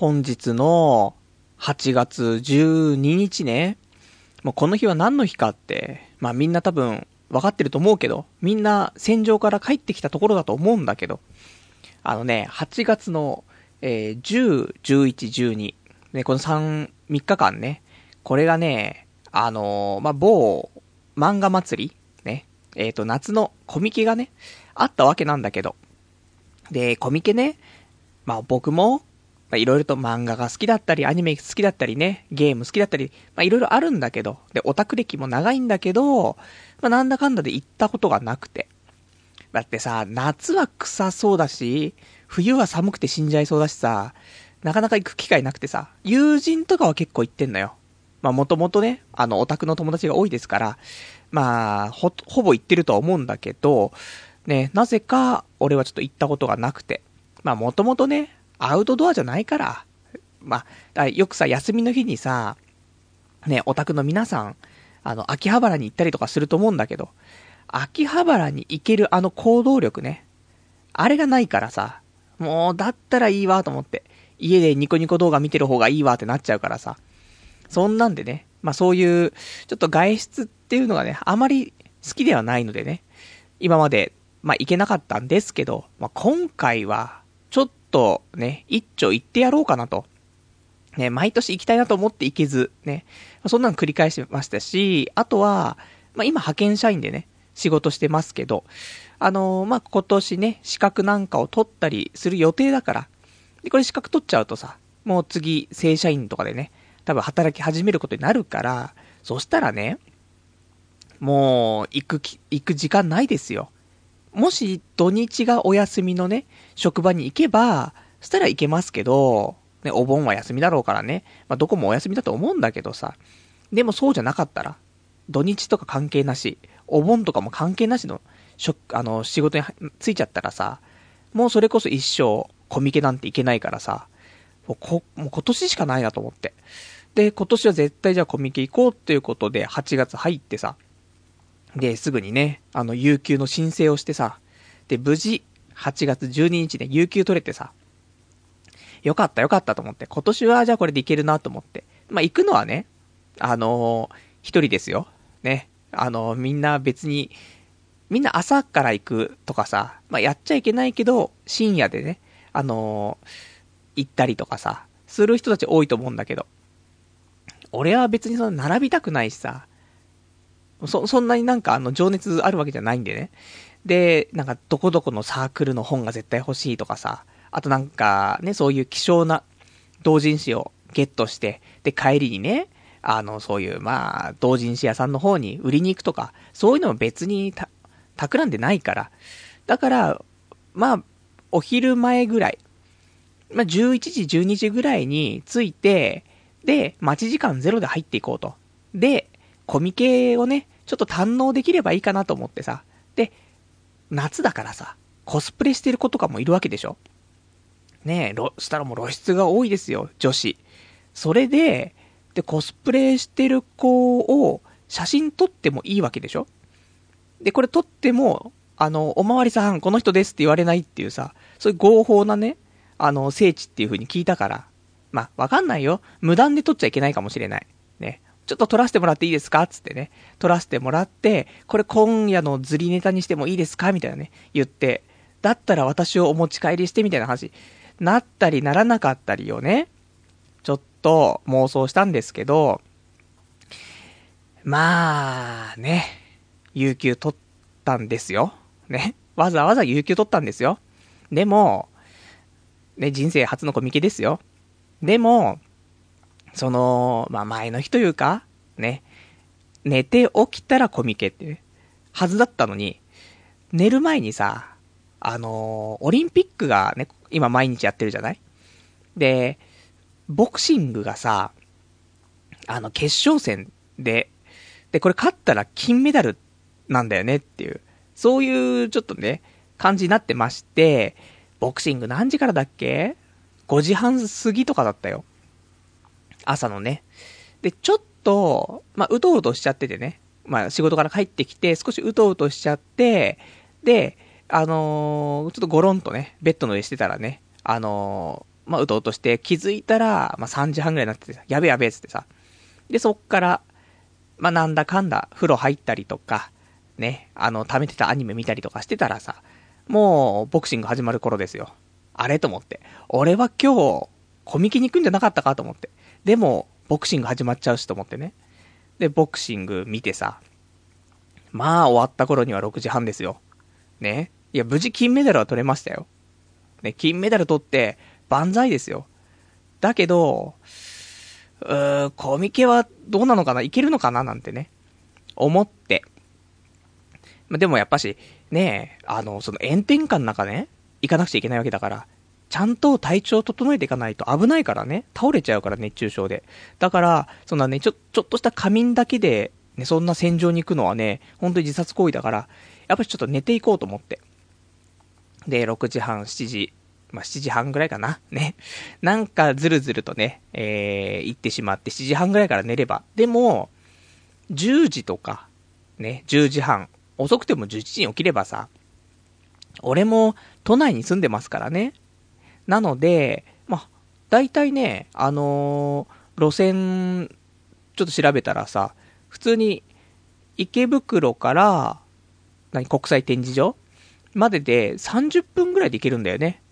本日の8月12日ね。もうこの日は何の日かって、まあみんな多分分かってると思うけど、みんな戦場から帰ってきたところだと思うんだけど、あのね、8月の、えー、10、11、12、ね、この3、3日間ね、これがね、あのー、まあ、某漫画祭りね、えっ、ー、と、夏のコミケがね、あったわけなんだけど、で、コミケね、まあ僕も、まあいろいろと漫画が好きだったり、アニメ好きだったりね、ゲーム好きだったり、まあいろいろあるんだけど、で、オタク歴も長いんだけど、まあなんだかんだで行ったことがなくて。だってさ、夏は臭そうだし、冬は寒くて死んじゃいそうだしさ、なかなか行く機会なくてさ、友人とかは結構行ってんのよ。まあもともとね、あの、オタクの友達が多いですから、まあ、ほ、ほぼ行ってるとは思うんだけど、ね、なぜか、俺はちょっと行ったことがなくて。まあもともとね、アウトドアじゃないから。まあ、よくさ、休みの日にさ、ね、オタクの皆さん、あの、秋葉原に行ったりとかすると思うんだけど、秋葉原に行けるあの行動力ね。あれがないからさ、もう、だったらいいわと思って。家でニコニコ動画見てる方がいいわってなっちゃうからさ。そんなんでね、まあそういう、ちょっと外出っていうのがね、あまり好きではないのでね、今まで、まあ行けなかったんですけど、まあ今回は、ちょっとね、一丁行ってやろうかなと。ね、毎年行きたいなと思って行けず、ね、そんなの繰り返してましたし、あとは、まあ今派遣社員でね、仕事してますけど、あのー、まあ今年ね、資格なんかを取ったりする予定だから、で、これ資格取っちゃうとさ、もう次、正社員とかでね、多分働き始めることになるから、そしたらね、もう、行く行く時間ないですよ。もし、土日がお休みのね、職場に行けば、したら行けますけど、ね、お盆は休みだろうからね、まあ、どこもお休みだと思うんだけどさ、でもそうじゃなかったら、土日とか関係なし、お盆とかも関係なしの、しょ、あの、仕事についちゃったらさ、もうそれこそ一生、コミケなんていけないからさ、もうこ、もう今年しかないなと思って。で、今年は絶対じゃあコミケ行こうっていうことで、8月入ってさ、で、すぐにね、あの、有給の申請をしてさ、で、無事、8月12日で有給取れてさ、よかったよかったと思って、今年はじゃあこれでいけるなと思って。まあ、行くのはね、あのー、一人ですよ。ね。あのー、みんな別に、みんな朝から行くとかさ、まあ、やっちゃいけないけど、深夜でね、あのー、行ったりとかさ、する人たち多いと思うんだけど、俺は別にその並びたくないしさ、そ、そんなになんかあの情熱あるわけじゃないんでね。で、なんかどこどこのサークルの本が絶対欲しいとかさ、あとなんかね、そういう希少な同人誌をゲットして、で、帰りにね、あの、そういう、まあ、同人誌屋さんの方に売りに行くとか、そういうのも別にた、企んでないから。だから、まあ、お昼前ぐらい、まあ、11時、12時ぐらいに着いて、で、待ち時間ゼロで入っていこうと。で、コミケをね、ちょっと堪能できればいいかなと思ってさ。で、夏だからさ、コスプレしてる子とかもいるわけでしょ？ねえ、したらもう露出が多いですよ、女子。それで、で、コスプレしてる子を写真撮ってもいいわけでしょ？で、これ撮っても、あの、おまわりさん、この人ですって言われないっていうさ、そういう合法なね、あの、聖地っていう風に聞いたから、まあ、わかんないよ。無断で撮っちゃいけないかもしれない。ね。ちょっと撮らせてもらっていいですか？つってね。撮らせてもらって、これ今夜の釣りネタにしてもいいですか？みたいなね。言って、だったら私をお持ち帰りしてみたいな話、なったりならなかったりをね、ちょっと妄想したんですけど、まあ、ね、有給取ったんですよ。ね。わざわざ有給取ったんですよ。でも、ね、人生初のコミケですよ。でも、その、まあ、前の日というか、ね、寝て起きたらコミケって、はずだったのに、寝る前にさ、あのー、オリンピックがね、今毎日やってるじゃない？で、ボクシングがさ、あの、決勝戦で、で、これ勝ったら金メダルなんだよねっていう、そういうちょっとね、感じになってまして、ボクシング何時からだっけ ?5 時半過ぎとかだったよ。朝のね。で、ちょっと、まあ、うとうとしちゃっててね。まあ、仕事から帰ってきて、少しうとうとしちゃって、で、あのー、ちょっとゴロンとね、ベッドの上してたらね、あのー、まあ、うとうとして気づいたら、まあ、3時半ぐらいになってて、やべやべっつってさ。で、そっから、まあ、なんだかんだ、風呂入ったりとか、ね、あの、貯めてたアニメ見たりとかしてたらさ、もう、ボクシング始まる頃ですよ。あれ？と思って。俺は今日、コミケに行くんじゃなかったか？と思って。でも、ボクシング始まっちゃうしと思ってね。で、ボクシング見てさ、まあ終わった頃には6時半ですよ。ね。いや、無事金メダルは取れましたよ。ね、金メダル取って、万歳ですよ。だけど、うー、コミケはどうなのかな？いけるのかな？なんてね。思って。までもやっぱし、ねえ、あの、その炎天下の中ね、行かなくちゃいけないわけだから、ちゃんと体調を整えていかないと危ないからね、倒れちゃうから熱中症で。だから、そんなね、ちょ、ちょっとした仮眠だけで、ね、そんな戦場に行くのはね、本当に自殺行為だから、やっぱりちょっと寝ていこうと思って。で、6時半、7時、まあ、7時半ぐらいかな。ね。なんかずるずるとね、えー、行ってしまって、7時半ぐらいから寝れば。でも、10時とか、ね、10時半、遅くても11時に起きればさ、俺も都内に住んでますからね。なので、まあ、大体ね、あのー、路線、ちょっと調べたらさ、普通に池袋から、何、国際展示場までで30分ぐらいで行けるんだよね。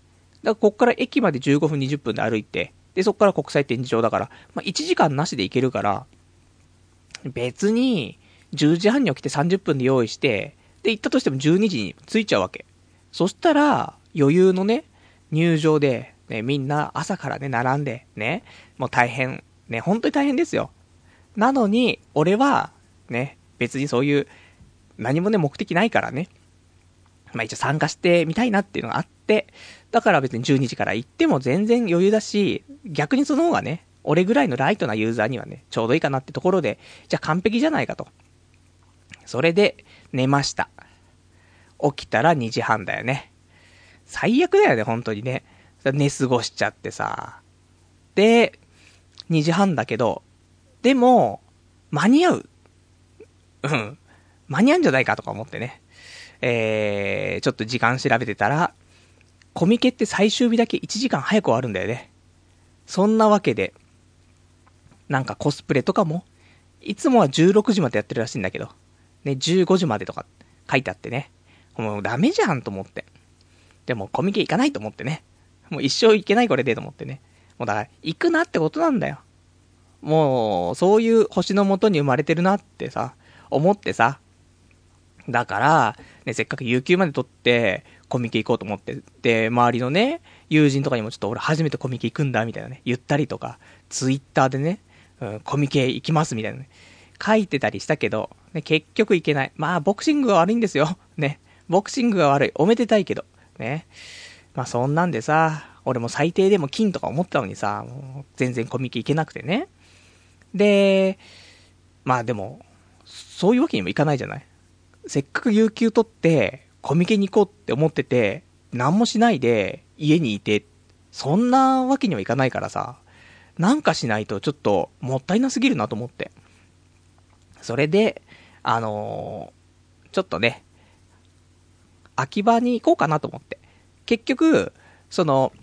だからこっから駅まで15分20分で歩いて、で、そっから国際展示場だから、まあ、1時間なしで行けるから、別に、10時半に起きて30分で用意して、で、行ったとしても12時に着いちゃうわけ。そしたら、余裕のね、入場で、ね、みんな朝からね、並んで、ね、もう大変、ね、本当に大変ですよ。なのに、俺は、ね、別にそういう、何もね、目的ないからね。まあ一応参加してみたいなっていうのがあって、だから別に12時から行っても全然余裕だし、逆にその方がね、俺ぐらいのライトなユーザーにはね、ちょうどいいかなってところで、じゃあ完璧じゃないかと。それで、寝ました。起きたら2時半だよね。最悪だよね、本当にね。寝過ごしちゃってさ。で、2時半だけど、でも、間に合う。うん。間に合うんじゃないかとか思ってね。えー、ちょっと時間調べてたら、コミケって最終日だけ1時間早く終わるんだよね。そんなわけで、なんかコスプレとかも、いつもは16時までやってるらしいんだけど、ね、15時までとか書いてあってね。もうダメじゃんと思って。でもコミケ行かないと思ってね。もう一生行けないこれでと思ってね。もうだから、行くなってことなんだよ。もう、そういう星のもとに生まれてるなってさ、思ってさ。だから、ね、せっかく有給まで取って、コミケ行こうと思って。で、周りのね、友人とかにもちょっと俺初めてコミケ行くんだ、みたいなね、言ったりとか、ツイッターでね、うん、コミケ行きますみたいなね、書いてたりしたけど、ね、結局行けない。まあ、ボクシングが悪いんですよ。ね。ボクシングが悪い。おめでたいけど。ね。まあそんなんでさ、俺も最低でも金とか思ったのにさ、全然コミケ行けなくてね。で、まあでも、そういうわけにもいかないじゃない。せっかく有給取って、コミケに行こうって思ってて、何もしないで家にいて、そんなわけにはいかないからさ、なんかしないとちょっともったいなすぎるなと思って。それで、あのー、ちょっとね、秋葉に行こうかなと思って。結局、その、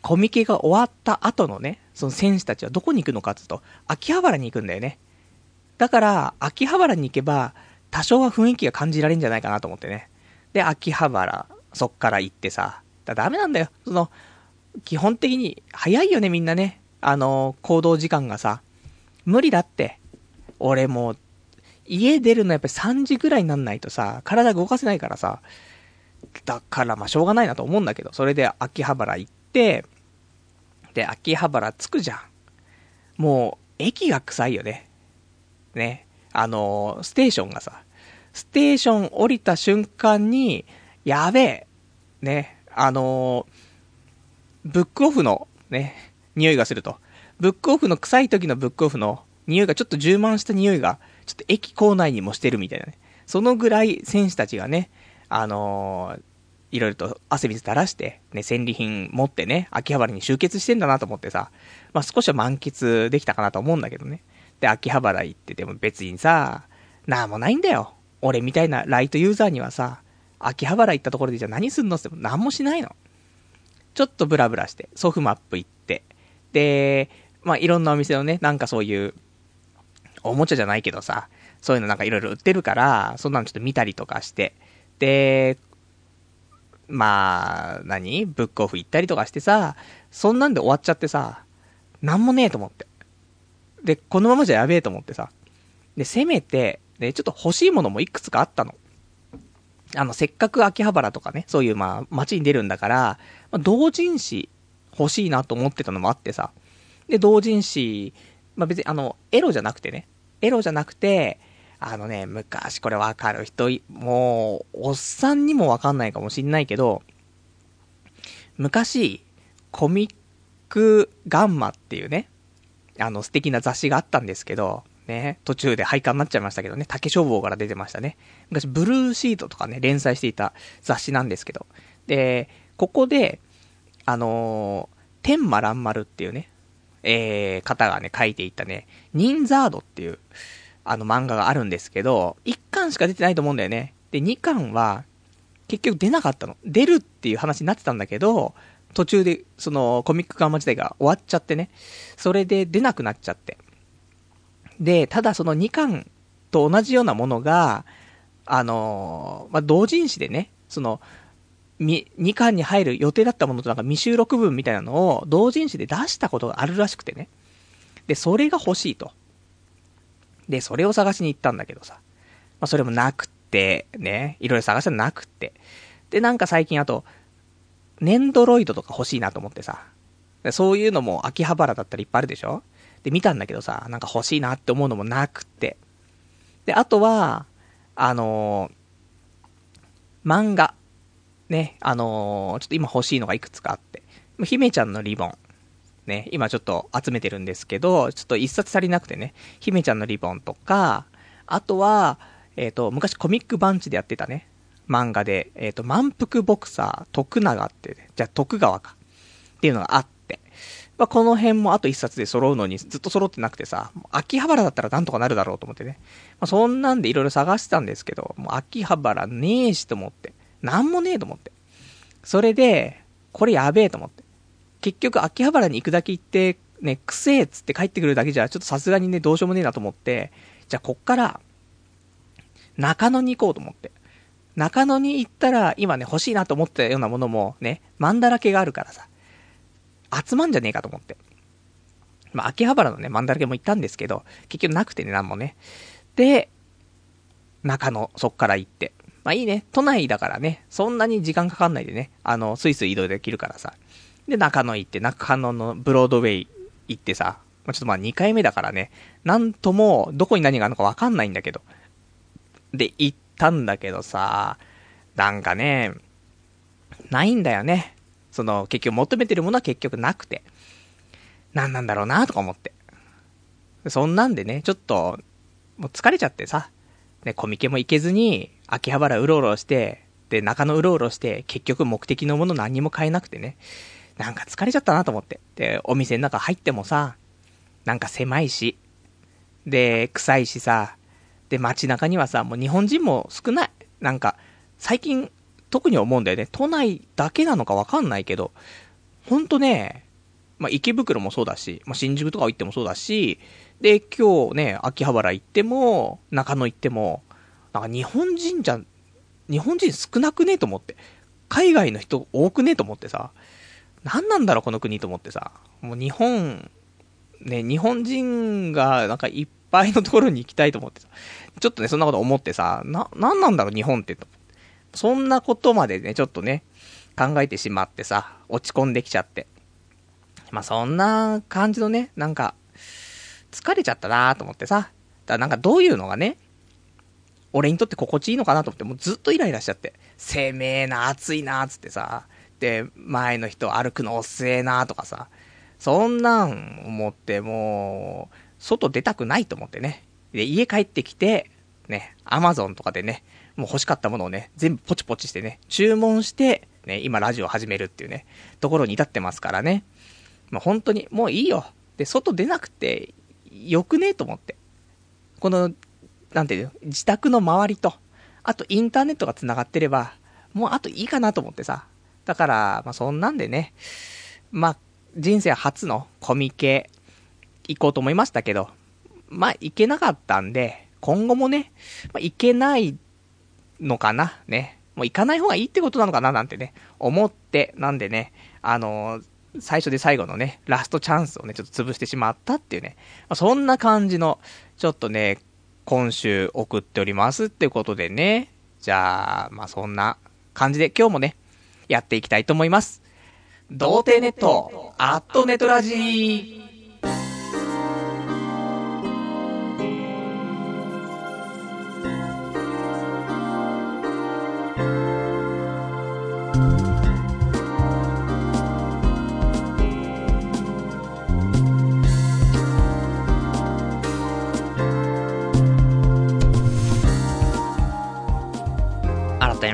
コミケが終わった後のね、その選手たちはどこに行くのかってうと、秋葉原に行くんだよね。だから、秋葉原に行けば、多少は雰囲気が感じられるんじゃないかなと思ってね。で、秋葉原、そっから行ってさ、だダメなんだよ。その、基本的に、早いよね、みんなね。あの、行動時間がさ、無理だって。俺もう、家出るのやっぱり3時ぐらいになんないとさ、体動かせないからさ、だからまあしょうがないなと思うんだけど、それで秋葉原行って、で、秋葉原着くじゃん。もう、駅が臭いよね。ね。あのー、ステーションがさ、ステーション降りた瞬間に、やべえ、ね、あのー、ブックオフの、ね、匂いがすると。ブックオフの臭い時のブックオフの匂いがちょっと充満した匂いがちょっと駅構内にもしてるみたいなね。そのぐらい選手たちがね、あのー、いろいろと汗水垂らして、ね、戦利品持ってね、秋葉原に集結してんだなと思ってさ、まあ、少しは満喫できたかなと思うんだけどね。で、秋葉原行ってても別にさ、なんもないんだよ。俺みたいなライトユーザーにはさ、秋葉原行ったところでじゃあ何すんのってなんもしないの。ちょっとブラブラして、ソフマップ行って、で、まあ、いろんなお店のね、なんかそういう、おもちゃじゃないけどさ、そういうのなんかいろいろ売ってるから、そんなのちょっと見たりとかして、で、まあ、何？ブックオフ行ったりとかしてさ、そんなんで終わっちゃってさ、なんもねえと思って。で、このままじゃやべえと思ってさ。で、せめて、で、ちょっと欲しいものもいくつかあったの。あの、せっかく秋葉原とかね、そういうまあ、街に出るんだから、まあ、同人誌欲しいなと思ってたのもあってさ。で、同人誌、まあ別にあの、エロじゃなくてね、エロじゃなくて、あのね、昔これわかる人、もう、おっさんにもわかんないかもしんないけど、昔、コミックガンマっていうね、あの素敵な雑誌があったんですけど、ね、途中で廃刊になっちゃいましたけどね、竹書房から出てましたね。昔、ブルーシートとかね、連載していた雑誌なんですけど。で、ここで、あのー、天馬蘭丸っていうね、えー、方がね、書いていたね、ニンザードっていう、あの漫画があるんですけど、1巻しか出てないと思うんだよね。で、2巻は、結局出なかったの。出るっていう話になってたんだけど、途中で、その、コミックガンマ時代が終わっちゃってね。それで出なくなっちゃって。で、ただその2巻と同じようなものが、あのー、まあ、同人誌でね、その、2巻に入る予定だったものとなんか未収録分みたいなのを同人誌で出したことがあるらしくてね。で、それが欲しいと。で、それを探しに行ったんだけどさ。まあ、それもなくって、ね、いろいろ探したらなくって。で、なんか最近あと、ネンドロイドとか欲しいなと思ってさ。そういうのも秋葉原だったらいっぱいあるでしょで、見たんだけどさ、なんか欲しいなって思うのもなくって。で、あとは、あのー、漫画。ね、あのー、ちょっと今欲しいのがいくつかあって。姫ちゃんのリボン。ね、今ちょっと集めてるんですけど、ちょっと一冊足りなくてね、姫ちゃんのリボンとか、あとは、えっ、ー、と、昔コミックバンチでやってたね、漫画で、えっ、ー、と、満腹ボクサー、徳永って、ね、じゃあ徳川か。っていうのがあって、まあ、この辺もあと一冊で揃うのにずっと揃ってなくてさ、秋葉原だったらなんとかなるだろうと思ってね。まあ、そんなんでいろいろ探してたんですけど、もう秋葉原ねえしと思って。なんもねえと思って。それで、これやべえと思って。結局秋葉原に行くだけ行って、ね、くせえっつって帰ってくるだけじゃ、ちょっとさすがにね、どうしようもねえなと思って、じゃあこっから、中野に行こうと思って。中野に行ったら、今ね、欲しいなと思ったようなものも、ね、マンだらけがあるからさ、集まんじゃねえかと思って。まあ、秋葉原のね、マンだらけも行ったんですけど、結局なくてね、なんもね。で、中野、そっから行って。まあいいね、都内だからね、そんなに時間かかんないでね、あの、スイスイ移動できるからさ。で、中野行って、中野のブロードウェイ行ってさ、まあ、ちょっとまあ2回目だからね、なんとも、どこに何があるのかわかんないんだけど。で、行ったんだけどさ、なんかね、ないんだよね。その、結局求めてるものは結局なくて。何なんだろうなとか思って。そんなんでね、ちょっと、もう疲れちゃってさ、ね、コミケも行けずに、秋葉原うろうろして、で、中野うろうろして、結局目的のもの何にも買えなくてね。なんか疲れちゃったなと思って。で、お店の中入ってもさ、なんか狭いし、で、臭いしさ、で、街中にはさ、もう日本人も少ない。なんか、最近、特に思うんだよね。都内だけなのかわかんないけど、ほんとね、まあ、池袋もそうだし、まあ、新宿とか行ってもそうだし、で、今日ね、秋葉原行っても、中野行っても、なんか日本人じゃ、日本人少なくね？えと思って。海外の人多くね？えと思ってさ、何なんだろう、この国？と思ってさ。もう日本、ね、日本人がなんかいっぱいのところに行きたいと思ってさ。ちょっとね、そんなこと思ってさ、な、何なんだろう、日本って？と。そんなことまでね、ちょっとね、考えてしまってさ、落ち込んできちゃって。まあ、そんな感じのね、なんか、疲れちゃったなと思ってさ。だからなんかどういうのがね、俺にとって心地いいのかなと思って、もうずっとイライラしちゃって。生命えな、暑いな、つってさ。で、前の人歩くの遅えなとかさ、そんなん思って、もう、外出たくないと思ってね。で、家帰ってきて、ね、アマゾンとかでね、もう欲しかったものをね、全部ポチポチしてね、注文して、ね、今ラジオ始めるっていうね、ところに至ってますからね。まあ、本当に、もういいよ。で、外出なくて、よくねえと思って。この、なんていうの、自宅の周りと、あとインターネットが繋がってれば、もうあといいかなと思ってさ。だから、まあそんなんでね、まあ、人生初のコミケ行こうと思いましたけど、まあ行けなかったんで、今後もね、まあ行けないのかな、ね。もう行かない方がいいってことなのかななんてね、思って、なんでね、あのー最初で最後のね、ラストチャンスをね、ちょっと潰してしまったっていうね、まあ、そんな感じの、ちょっとね、今週送っておりますってことでね、じゃあ、まあそんな感じで今日もね、やっていきたいと思います。童貞ネット、アットネトラジー。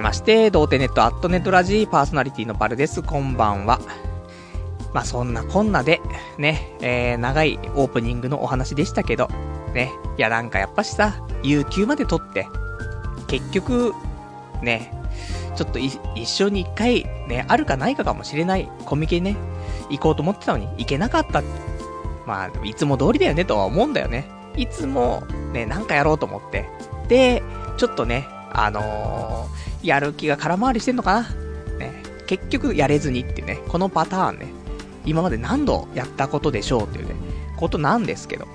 まして、童貞ネットアットネットラジーパーソナリティのバルです。こんばんは。まあそんなこんなで、ね、えー、長いオープニングのお話でしたけど、ね、いやなんかやっぱしさ、有給まで取って、結局、ね、ちょっと一生に一回、ね、あるかないかかもしれないコミケね、行こうと思ってたのに行けなかった。まあ、いつも通りだよねとは思うんだよね。いつも、ね、なんかやろうと思って。で、ちょっとね、あのー、やる気が空回りしてんのかな？ね、結局やれずにってね、このパターンね、今まで何度やったことでしょうっていうね、ことなんですけど。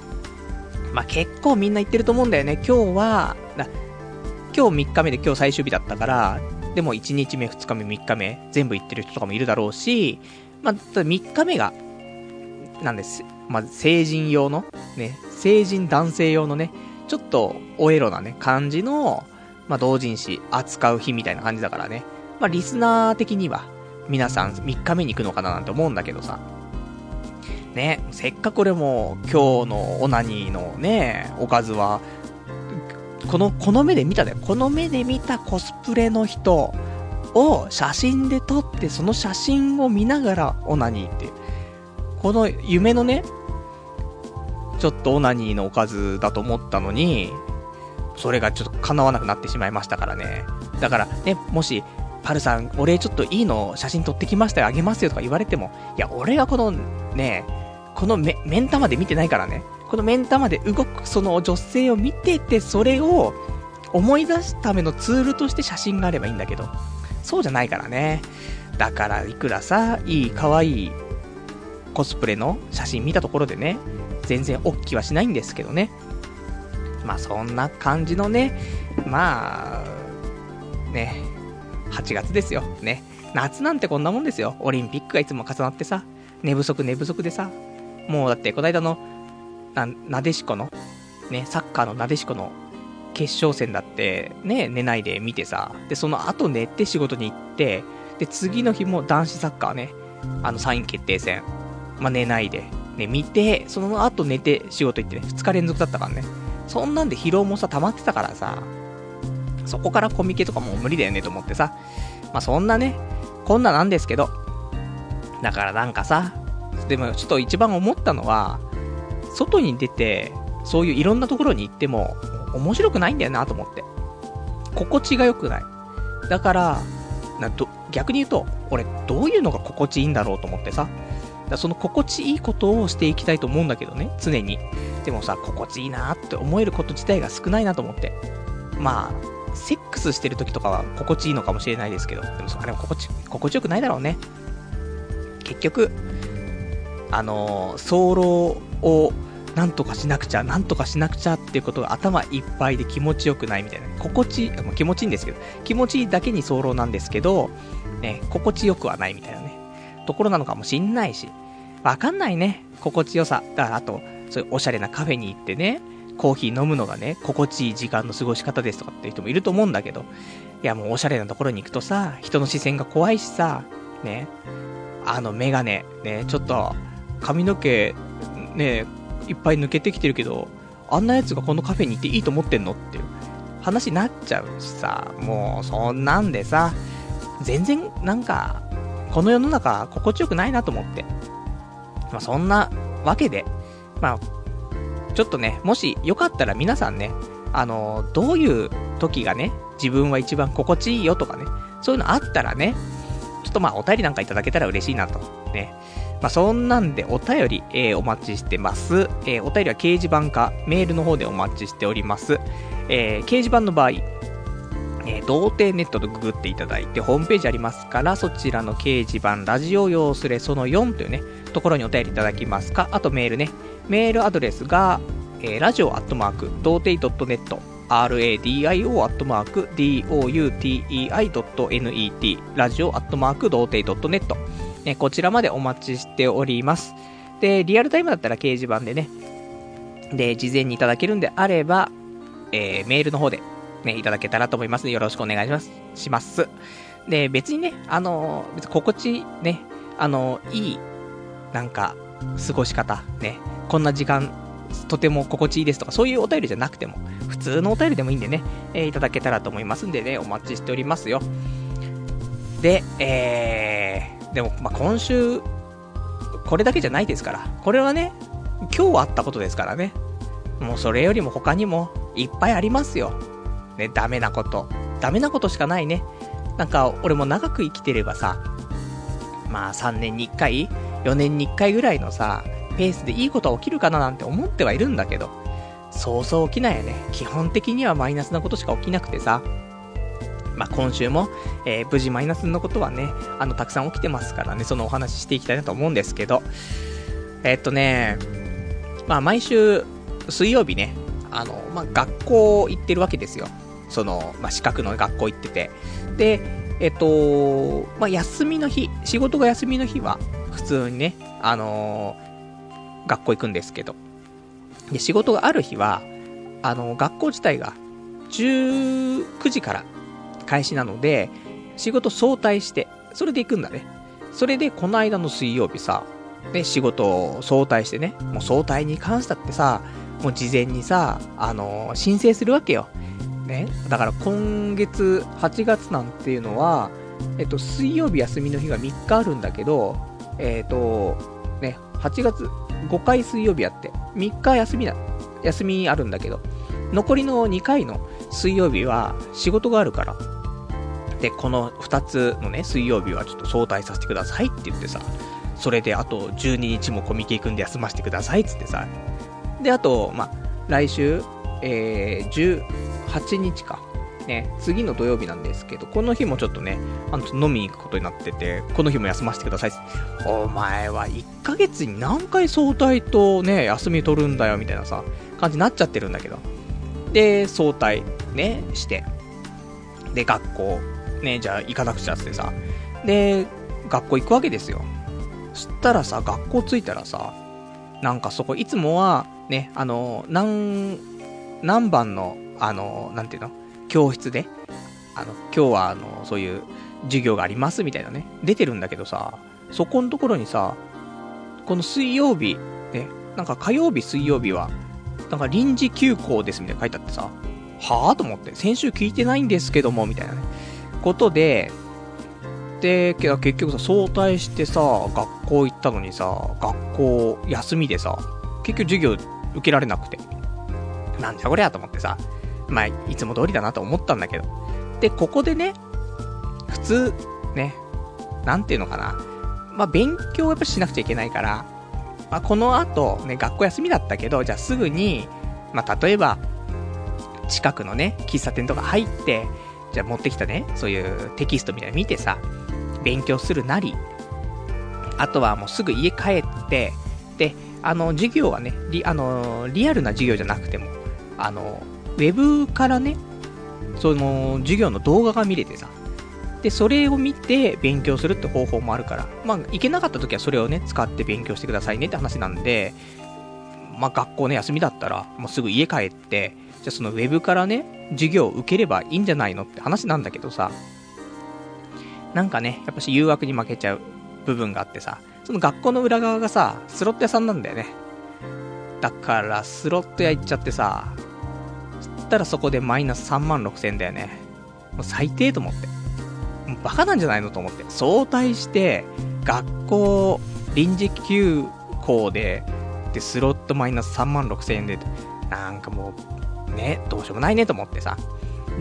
まあ、結構みんな言ってると思うんだよね。今日は、今日3日目で今日最終日だったから、でも1日目、2日目、3日目、全部行ってる人とかもいるだろうし、まあ、た3日目が、なんです。まあ、成人用の、ね、成人男性用のね、ちょっとおエロなね、感じの、まあ、同人誌扱う日みたいな感じだからね。まあ、リスナー的には、皆さん3日目に行くのかななんて思うんだけどさ。ね、せっかく俺も今日のオナニーのね、おかずは、この、この目で見たで、この目で見たコスプレの人を写真で撮って、その写真を見ながらオナニーって。この夢のね、ちょっとオナニーのおかずだと思ったのに、それがちょっと叶わなくなってしまいましたからね。だからね、もし、パルさん、俺ちょっといいの写真撮ってきましたよ、あげますよとか言われても、いや、俺がこのね、この目、目ん玉で見てないからね。この目ん玉で動くその女性を見てて、それを思い出すためのツールとして写真があればいいんだけど、そうじゃないからね。だから、いくらさ、いい、可愛いコスプレの写真見たところでね、全然おっきはしないんですけどね。まあそんな感じのね、まあ、ね、8月ですよ。ね。夏なんてこんなもんですよ。オリンピックがいつも重なってさ、寝不足寝不足でさ、もうだってこの間の、な、なでしこの、ね、サッカーのなでしこの決勝戦だって、ね、寝ないで見てさ、で、その後寝て仕事に行って、で、次の日も男子サッカーね、あの3位決定戦、まあ、寝ないで、ね、見て、その後寝て仕事行ってね、2日連続だったからね。そんなんで疲労もさ、溜まってたからさ、そこからコミケとかもう無理だよねと思ってさ、まあそんなね、こんななんですけど、だからなんかさ、でもちょっと一番思ったのは、外に出て、そういういろんなところに行っても、面白くないんだよなと思って。心地が良くない。だから、など逆に言うと、俺、どういうのが心地いいんだろうと思ってさ。だその心地いいことをしていきたいと思うんだけどね、常に。でもさ、心地いいなって思えること自体が少ないなと思って。まあ、セックスしてる時とかは心地いいのかもしれないですけど、でもそあれも心地、心地よくないだろうね。結局、あのー、早漏をなんとかしなくちゃ、なんとかしなくちゃっていうことが頭いっぱいで気持ちよくないみたいな。心地、ま気持ちいいんですけど、気持ちいいだけに早漏なんですけど、ね、心地よくはないみたいなね、ところなのかもしんないし、わかんないね、心地よさ。だからあと、そういうおしゃれなカフェに行ってね、コーヒー飲むのがね、心地いい時間の過ごし方ですとかっていう人もいると思うんだけど、いやもうおしゃれなところに行くとさ、人の視線が怖いしさ、ね、あのメガネ、ね、ちょっと髪の毛、ね、いっぱい抜けてきてるけど、あんなやつがこのカフェに行っていいと思ってんのっていう話になっちゃうしさ、もうそんなんでさ、全然なんか、この世の中心地よくないなと思って。まあそんなわけで、まあ、ちょっとね、もしよかったら皆さんね、あのどういう時がね、自分は一番心地いいよとかね、そういうのあったらね、ちょっとまあお便りなんかいただけたら嬉しいなと。ね。まあそんなんでお便り、えー、お待ちしてます。えー、お便りは掲示板かメールの方でお待ちしております。えー、掲示板の場合、えー、童貞ネットとググっていただいて、ホームページありますから、そちらの掲示板、ラジオ用スレその4というね、ところにお便りいただきますか、あとメールね、メールアドレスが、えー、ラジオアットマーク、童貞 .net、radio アットマーク、doutei.net、ラジオアットマーク、童貞 .net、ね、こちらまでお待ちしております。で、リアルタイムだったら掲示板でね、で、事前にいただけるんであれば、えー、メールの方でね、いただけたらと思いますので、よろしくお願いします。します。で、別にね、あの別に心地、ね、あのいい、なんか、過ごし方、ね、こんな時間、とても心地いいですとか、そういうお便りじゃなくても、普通のお便りでもいいんでね、えー、いただけたらと思いますんでね、お待ちしておりますよ。で、えー、でも、まあ、今週、これだけじゃないですから、これはね、今日あったことですからね、もうそれよりも他にもいっぱいありますよ。ね、ダメなこと。ダメなことしかないね。なんか、俺も長く生きてればさ、まあ3年に1回、4年に1回ぐらいのさ、ペースでいいことは起きるかななんて思ってはいるんだけど、そうそう起きないよね。基本的にはマイナスなことしか起きなくてさ、まあ、今週も、えー、無事マイナスのことはね、あの、たくさん起きてますからね、そのお話ししていきたいなと思うんですけど、え、っとね、まあ、毎週、水曜日ね、あの、まあ、学校行ってるわけですよ。その、まあ、資格の学校行ってて。で、えっと、まあ、休みの日、仕事が休みの日は、普通にね、あのー、学校行くんですけど。で、仕事がある日は、あの、学校自体が、19時から開始なので、仕事早退して、それで行くんだね。それで、この間の水曜日さ、で、仕事を早退してね、もう早退に関したってさ、もう事前にさ、あのー、申請するわけよ。ね。だから今月8月なんていうのは、えっと、水曜日休みの日が3日あるんだけど、えっと、ね、8月5回水曜日やって、3日休みな、休みあるんだけど、残りの2回の水曜日は仕事があるから、で、この2つのね、水曜日はちょっと早退させてくださいって言ってさ、それであと12日もコミケ行くんで休ませてくださいっつってさ、で、あと、まあ来週、えー、18日か。ね、次の土曜日なんですけど、この日もちょっとね、あの、飲みに行くことになってて、この日も休ませてください。お前は1ヶ月に何回早退とね、休み取るんだよ、みたいなさ、感じになっちゃってるんだけど。で、早退、ね、して。で、学校、ね、じゃあ行かなくちゃってさ。で、学校行くわけですよ。そしたらさ、学校着いたらさ、なんかそこ、いつもは、ね、あの、何、何番の、あの、なんていうの？教室で、あの、今日は、あの、そういう授業がありますみたいなね、出てるんだけどさ、そこのところにさ、この水曜日、ね、なんか火曜日、水曜日は、なんか臨時休校ですみたいな書いてあってさ、はぁと思って、先週聞いてないんですけども、みたいなね、ことで、で、結局さ、早退してさ、学校行ったのにさ、学校休みでさ、結局授業受けられなくて。なんじゃこりゃと思ってさ、まあ、いつも通りだなと思ったんだけど。で、ここでね、普通、ね、なんていうのかな。まあ、勉強をやっぱしなくちゃいけないから、まあ、この後、ね、学校休みだったけど、じゃあすぐに、まあ、例えば、近くのね、喫茶店とか入って、じゃあ持ってきたね、そういうテキストみたいなの見てさ、勉強するなり、あとはもうすぐ家帰って、で、あの、授業はね、リあのリアルな授業じゃなくても、あの、ウェブからね、その、授業の動画が見れてさ、で、それを見て勉強するって方法もあるから、まあ、行けなかった時はそれをね、使って勉強してくださいねって話なんで、まあ、学校ね、休みだったら、もうすぐ家帰って、じゃあそのウェブからね、授業を受ければいいんじゃないのって話なんだけどさ、なんかね、やっぱし誘惑に負けちゃう部分があってさ、その学校の裏側がさ、スロット屋さんなんだよね。だから、スロット屋行っちゃってさ、そしたらそこでマイナス3万6千だよね。もう最低と思って。もうバカなんじゃないのと思って。早退して、学校、臨時休校で、で、スロットマイナス3万6千円で、なんかもう、ね、どうしようもないねと思ってさ。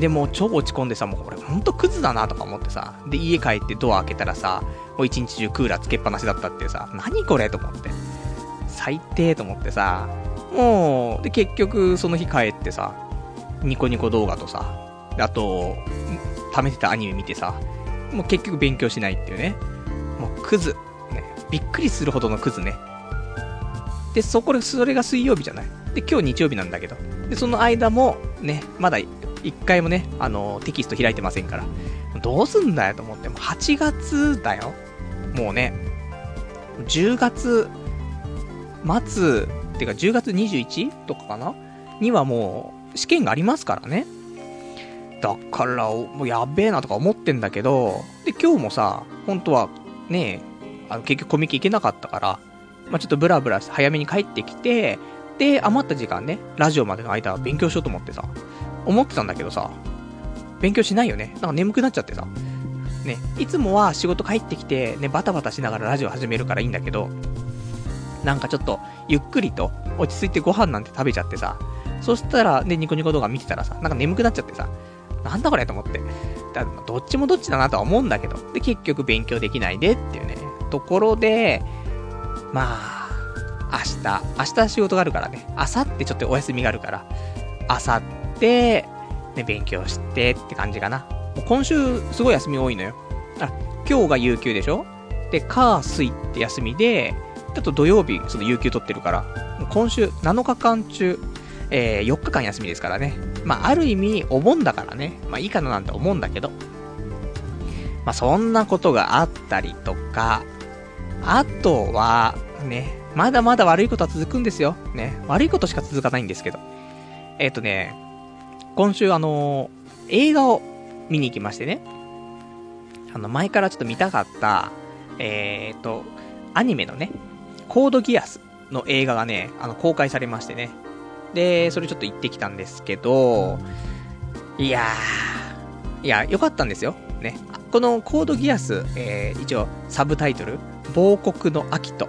で、もう超落ち込んでさ、もうこれほんとクズだなとか思ってさ、で、家帰ってドア開けたらさ、もう一日中クーラーつけっぱなしだったってさ、何これと思って。最低と思ってさ、もう、で、結局その日帰ってさ、ニコニコ動画とさ、あと、貯めてたアニメ見てさ、もう結局勉強しないっていうね。もうクズ。ね。びっくりするほどのクズね。で、そこで、それが水曜日じゃない。で、今日日曜日なんだけど。で、その間も、ね、まだ一回もね、あの、テキスト開いてませんから。どうすんだよと思って。もう8月だよ。もうね、10月末、っていうか10月 21? とかかな？にはもう試験がありますからね。だから、もうやべえなとか思ってんだけど、で、今日もさ、本当はね、あの結局コミケ行けなかったから、まあ、ちょっとブラブラして早めに帰ってきて、で、余った時間ね、ラジオまでの間勉強しようと思ってさ、思ってたんだけどさ、勉強しないよね。なんか眠くなっちゃってさ。ね、いつもは仕事帰ってきて、ね、バタバタしながらラジオ始めるからいいんだけど、なんかちょっと、ゆっくりと落ち着いてご飯なんて食べちゃってさ、そしたら、ね、ニコニコ動画見てたらさ、なんか眠くなっちゃってさ、なんだこれと思って。だどっちもどっちだなとは思うんだけど、で、結局勉強できないでっていうね、ところで、まあ、明日、明日仕事があるからね、明後日ちょっとお休みがあるから、明後日、ね、勉強してって感じかな。もう今週、すごい休み多いのよ。あ、今日が有給でしょ？で、火、水って休みで、ちょっと土曜日、その有給取ってるから、今週7日間中、えー、4日間休みですからね。まあ、ある意味、お盆だからね。まあ、いいかななんて思うんだけど。まあ、そんなことがあったりとか、あとは、ね、まだまだ悪いことは続くんですよ。ね、悪いことしか続かないんですけど。えっ、ー、とね、今週あのー、映画を見に行きましてね。あの、前からちょっと見たかった、えっ、ー、と、アニメのね、コードギアスの映画がね、あの、公開されましてね。で、それちょっと行ってきたんですけど、いやー、いや、良かったんですよ。ね。このコードギアス、えー、一応、サブタイトル、亡国の秋と、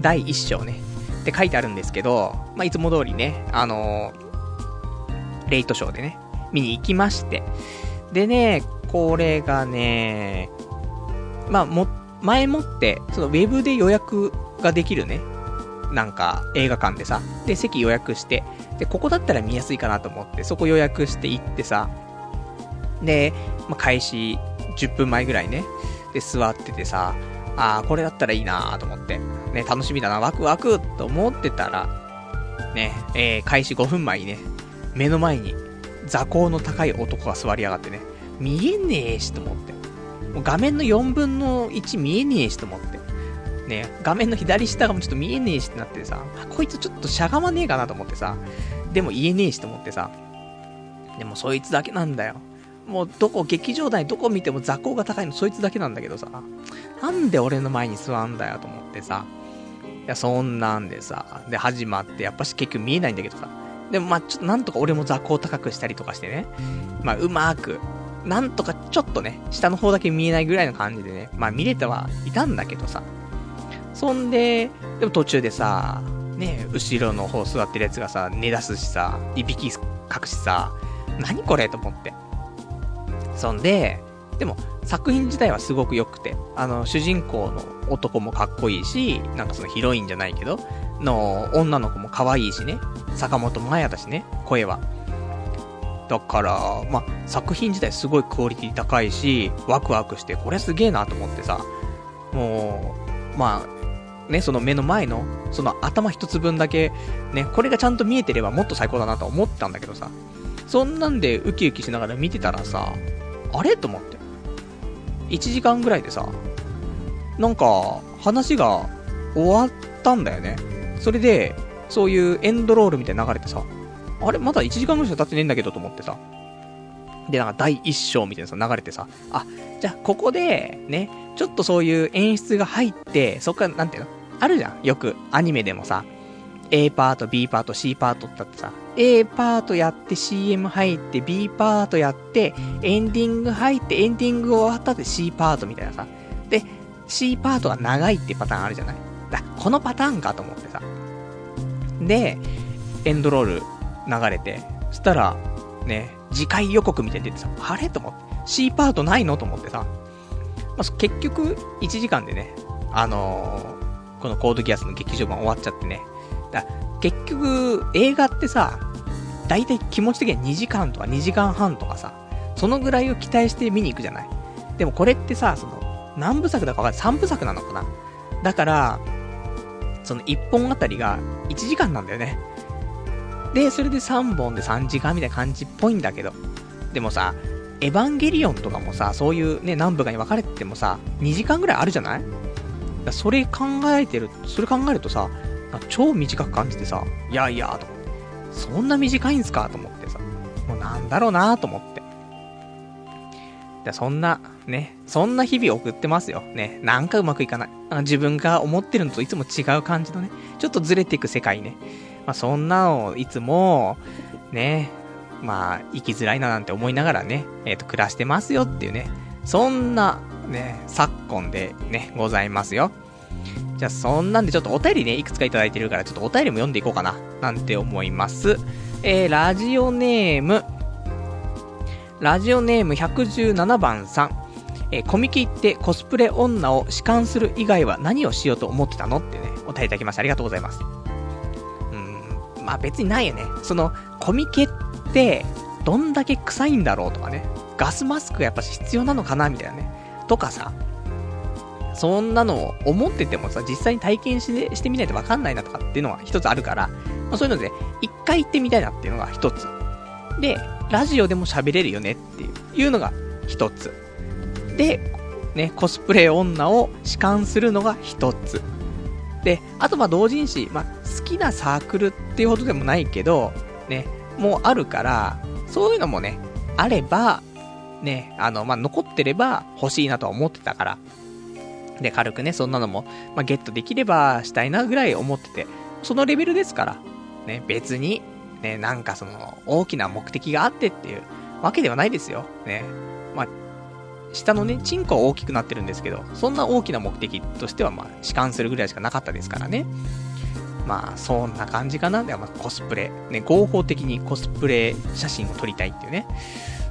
第1章ね、って書いてあるんですけど、まあ、いつも通りね、あのー、レイトショーでね、見に行きまして、でね、これがね、まあ、も、前もって、そのウェブで予約ができるね、なんか映画館でさ、で、席予約して、で、ここだったら見やすいかなと思って、そこ予約して行ってさ、で、まあ、開始10分前ぐらいね、で、座っててさ、あー、これだったらいいなと思って、ね、楽しみだな、ワクワクと思ってたら、ね、えー、開始5分前にね、目の前に座高の高い男が座りやがってね、見えねえしと思って。もう画面の4分の1見えねえしと思って。ね、画面の左下がもうちょっと見えねえしってなってさ、こいつちょっとしゃがまねえかなと思ってさ、でも言えねえしと思ってさ、でもそいつだけなんだよ。もうどこ、劇場内どこ見ても座高が高いのそいつだけなんだけどさ、なんで俺の前に座んだよと思ってさ、いや、そんなんでさ、で始まって、やっぱし結局見えないんだけどさ、でもまあちょっとなんとか俺も座高高くしたりとかしてね、まあうまく、なんとかちょっとね、下の方だけ見えないぐらいの感じでね、まあ見れてはいたんだけどさ、そんで、でも途中でさ、ね、後ろの方座ってるやつがさ、寝出すしさ、いびきかくしさ、何これと思って。そんで、でも作品自体はすごく良くて、あの、主人公の男もかっこいいし、なんかそのヒロインじゃないけど、の女の子も可愛いしね、坂本真綾だしね、声は。だから、まあ、作品自体すごいクオリティ高いし、ワクワクして、これすげえなと思ってさ、もう、まあ、ね、その目の前の、その頭一つ分だけ、ね、これがちゃんと見えてればもっと最高だなと思ったんだけどさ、そんなんでウキウキしながら見てたらさ、あれ？と思って。1時間ぐらいでさ、なんか、話が終わったんだよね。それで、そういうエンドロールみたいな流れてさ、あれ？まだ1時間ぐらいしか経ってねえんだけどと思ってさ。で、なんか第1章みたいなさ、流れてさ、あ、じゃあここで、ね、ちょっとそういう演出が入って、そっから、なんていうの？あるじゃん。よく、アニメでもさ、A パート、B パート、C パートってってさ、A パートやって CM 入って、B パートやって、エンディング入って、エンディング終わったって C パートみたいなさ。で、C パートが長いってパターンあるじゃない？だ、このパターンかと思ってさ。で、エンドロール流れて、そしたら、ね、次回予告みたいに出てさ、あれ？と思って、C パートないの？と思ってさ、まあ、結局、1時間でね、あの、このコードギアスの劇場版終わっちゃってね。だ結局、映画ってさ、大体気持ち的には2時間とか2時間半とかさ、そのぐらいを期待して見に行くじゃない。でもこれってさ、その、何部作だかわかんない。3部作なのかなだから、その1本あたりが1時間なんだよね。で、それで3本で3時間みたいな感じっぽいんだけど。でもさ、エヴァンゲリオンとかもさ、そういうね、何部かに分かれててもさ、2時間ぐらいあるじゃないそれ考えてる、それ考えるとさ、超短く感じてさ、いやいや、と思って。そんな短いんすかと思ってさ。もうなんだろうなと思って。でそんな、ね、そんな日々を送ってますよ。ね、なんかうまくいかない。自分が思ってるのといつも違う感じのね、ちょっとずれていく世界ね。まあ、そんなのをいつも、ね、まあ、生きづらいななんて思いながらね、えっ、ー、と、暮らしてますよっていうね、そんな、ね、昨今でね、ございますよ。じゃあ、そんなんでちょっとお便りね、いくつかいただいてるから、ちょっとお便りも読んでいこうかな、なんて思います。えー、ラジオネーム、ラジオネーム117番さん。えー、コミケ行ってコスプレ女を弛緩する以外は何をしようと思ってたのってね、お便りいただきました。ありがとうございます。うん、まあ別にないよね。その、コミケって、どんだけ臭いんだろうとかね。ガスマスクがやっぱ必要なのかなみたいなね。とかさ、そんなのを思っててもさ、実際に体験してしてみないとわかんないなとかっていうのが一つあるから、まあ、そういうので、一回行ってみたいなっていうのが一つ。で、ラジオでも喋れるよねっていうのが一つ。で、ね、コスプレ女を弛緩するのが一つ。で、あとまあ同人誌、まあ好きなサークルっていうほどでもないけど、ね、もうあるから、そういうのもね、あれば、ね、あの、まあ残ってれば欲しいなとは思ってたから。で、軽くね、そんなのも、まあ、ゲットできればしたいなぐらい思ってて、そのレベルですから、ね、別に、ね、なんかその、大きな目的があってっていうわけではないですよ。ね。まあ、下のね、チンコは大きくなってるんですけど、そんな大きな目的としては、まあ、弛緩するぐらいしかなかったですからね。まあ、そんな感じかな。では、まあ、コスプレ。ね、合法的にコスプレ写真を撮りたいっていうね。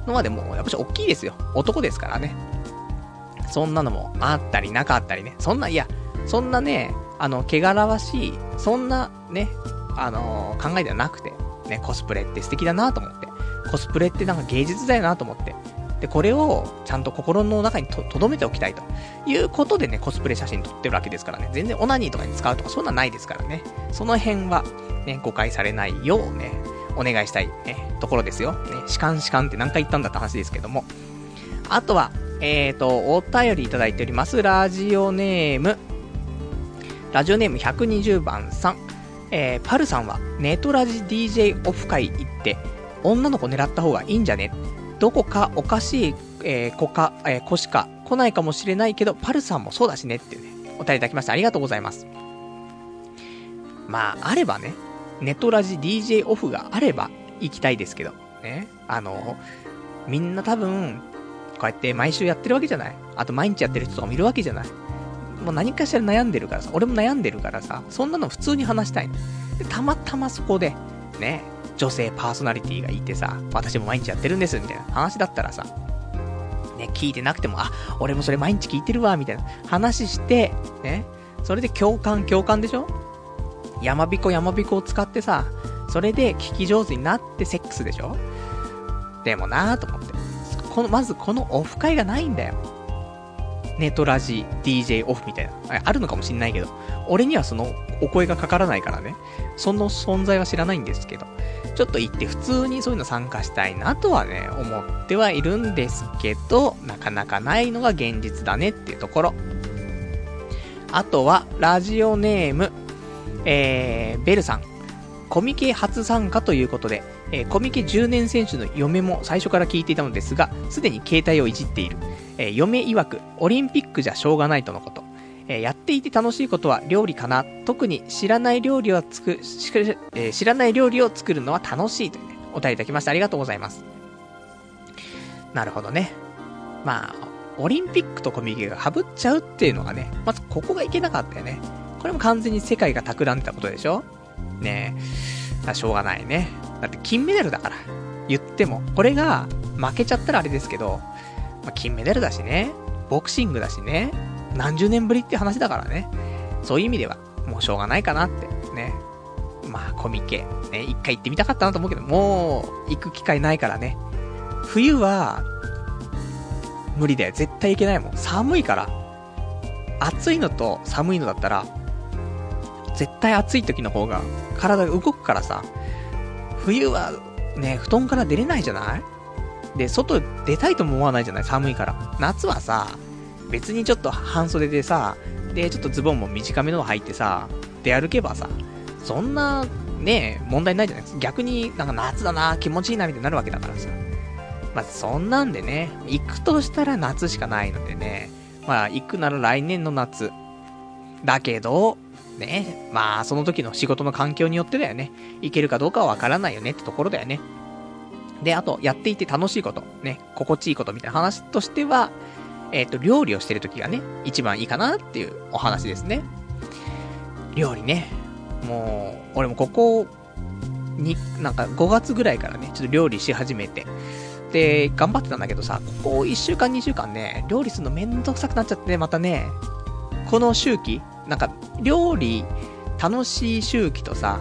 のはでも、やっぱし大きいですよ。男ですからね。そんなのもあったりなかったりね。そんな、いや、そんなね、あの、汚らわしい、そんなね、あのー、考えではなくて、ね、コスプレって素敵だなと思って。コスプレってなんか芸術だよなと思って。で、これをちゃんと心の中にとどめておきたいということでね、コスプレ写真撮ってるわけですからね。全然オナニーとかに使うとかそんなんないですからね。その辺は、ね、誤解されないようね、お願いしたい、ね、ところですよ。ね、弛緩弛緩って何回言ったんだって話ですけども。あとは、えーと、お便りいただいております。ラジオネーム、ラジオネーム120番さん。えー、パルさんは、ネトラジ DJ オフ会行って、女の子狙った方がいいんじゃね？どこかおかしい、えー、子か、えー、子しか来ないかもしれないけど、パルさんもそうだしねっていうね、お便りいただきました。ありがとうございます。まあ、あればね、ネトラジ DJ オフがあれば行きたいですけど、ね。あの、みんな多分、こうやって毎週やってるわけじゃない。あと毎日やってる人とかもいるわけじゃない。もう何かしら悩んでるからさ、俺も悩んでるからさ、そんなの普通に話したいの。で、たまたまそこで、ね、女性パーソナリティがいてさ、私も毎日やってるんです、みたいな話だったらさ、ね、聞いてなくても、あ、俺もそれ毎日聞いてるわ、みたいな話して、ね、それで共感、共感でしょ？山彦山彦を使ってさ、それで聞き上手になってセックスでしょ？でもなぁと思って。この、まずこのオフ会がないんだよ。ネトラジ DJ オフみたいな。あるのかもしんないけど、俺にはそのお声がかからないからね、その存在は知らないんですけど、ちょっと行って普通にそういうの参加したいなとはね、思ってはいるんですけど、なかなかないのが現実だねっていうところ。あとは、ラジオネーム、えー、ベルさん。コミケ初参加ということで、えー、コミケ10年選手の嫁も最初から聞いていたのですが、すでに携帯をいじっている。えー、嫁曰く、オリンピックじゃしょうがないとのこと。えー、やっていて楽しいことは料理かな。特に知らない料理をつく、え、知らない料理を作るのは楽しいというね、お便りいただきましてありがとうございます。なるほどね。まあ、オリンピックとコミケが被っちゃうっていうのがね、まずここがいけなかったよね。これも完全に世界が企んでたことでしょ？ねえ。しょうがないね。だって金メダルだから。言っても。これが、負けちゃったらあれですけど、まあ、金メダルだしね、ボクシングだしね、何十年ぶりって話だからね。そういう意味では、もうしょうがないかなって、ね。まあ、コミケ、ね、一回行ってみたかったなと思うけど、もう、行く機会ないからね。冬は、無理だよ。絶対行けないもん。寒いから。暑いのと寒いのだったら、絶対暑い時の方が体が動くからさ、冬はね、布団から出れないじゃない？で、外出たいとも思わないじゃない？寒いから。夏はさ、別にちょっと半袖でさ、で、ちょっとズボンも短めの履いてさ、出歩けばさ、そんな、ね、問題ないじゃない？ですか。逆になんか夏だな、気持ちいいな、みたいになるわけだからさ。まあ、そんなんでね、行くとしたら夏しかないのでね、まあ、行くなら来年の夏。だけど、ね、まあ、その時の仕事の環境によってだよね。行けるかどうかはわからないよねってところだよね。で、あと、やっていて楽しいこと、ね、心地いいことみたいな話としては、えっ、ー、と、料理をしてる時がね、一番いいかなっていうお話ですね。料理ね。もう、俺もここに、なんか5月ぐらいからね、ちょっと料理し始めて、で、頑張ってたんだけどさ、ここ1週間2週間ね、料理するのめんどくさくなっちゃってね、またね、この周期、なんか、料理、楽しい周期とさ、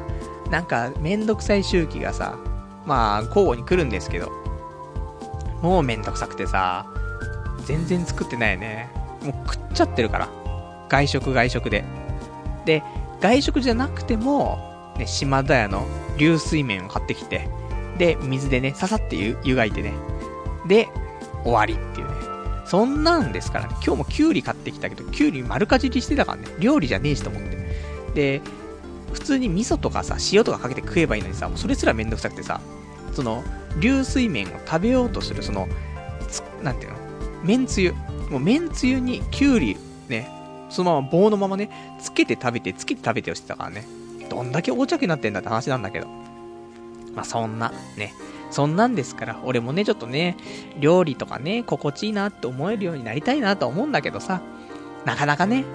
なんか、めんどくさい周期がさ、まあ、交互に来るんですけど、もうめんどくさくてさ、全然作ってないよね。もう食っちゃってるから。外食外食で。で、外食じゃなくても、ね、島田屋の流水麺を買ってきて、で、水でね、ささって湯がいてね。で、終わりっていうね。そんなんですからね。今日もキュウリ買ってきたけど、キュウリ丸かじりしてたからね。料理じゃねえしと思って。で、普通に味噌とかさ、塩とかかけて食えばいいのにさ、もうそれすらめんどくさくてさ、その、流水麺を食べようとする、その、なんていうの？めんつゆ。もうめんつゆにキュウリ、ね、そのまま棒のままね、つけて食べて、つけて食べてをしてたからね。どんだけ横着になってんだって話なんだけど。まあ、そんな、ね。そんなんですから、俺もね、ちょっとね、料理とかね、心地いいなって思えるようになりたいなと思うんだけどさ、なかなかね、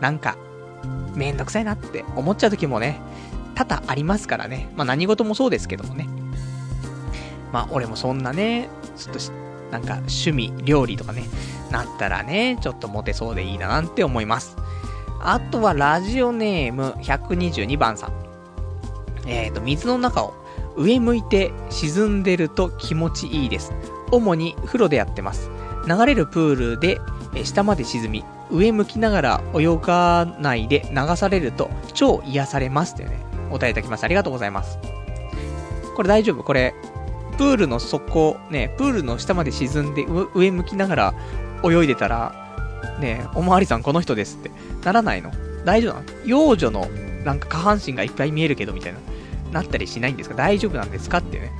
なんか、めんどくさいなって思っちゃう時もね、多々ありますからね。まあ何事もそうですけどもね。まあ俺もそんなね、ちょっとなんか趣味、料理とかね、なったらね、ちょっとモテそうでいいななんて思います。あとはラジオネーム122番さん。えっ、ー、と、水の中を上向いて沈んでると気持ちいいです。主に風呂でやってます。流れるプールで下まで沈み、上向きながら泳がないで流されると超癒されますというね、お答えいただきました。ありがとうございます。これ大丈夫？これ、プールの底、ね、プールの下まで沈んで上向きながら泳いでたら、ね、おまわりさんこの人ですってならないの？大丈夫なの？幼女のなんか下半身がいっぱい見えるけどみたいな。なったりしないんですか？大丈夫なんですか？っていうね、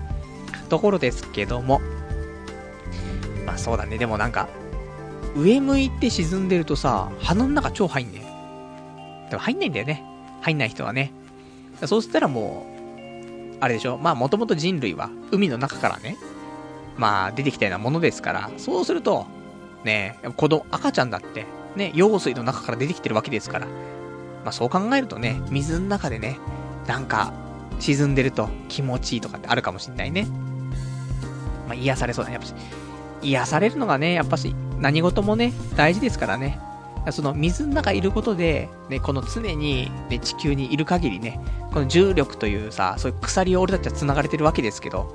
ところですけども。まあそうだね、でもなんか、上向いて沈んでるとさ、鼻の中超入んねでも入んないんだよね。入んない人はね。そうしたらもう、あれでしょ？まあもともと人類は海の中からね、まあ出てきたようなものですから、そうすると、ね、子供、赤ちゃんだって、ね、用水の中から出てきてるわけですから、まあそう考えるとね、水の中でね、なんか、沈んでると気持ちいいとかってあるかもしんないね。まあ、癒されそうだね。やっぱし、癒されるのがね、やっぱし、何事もね、大事ですからね。その水の中いることで、ね、この常に、ね、地球にいる限りね、この重力というさ、そういう鎖を俺たちは繋がれてるわけですけど、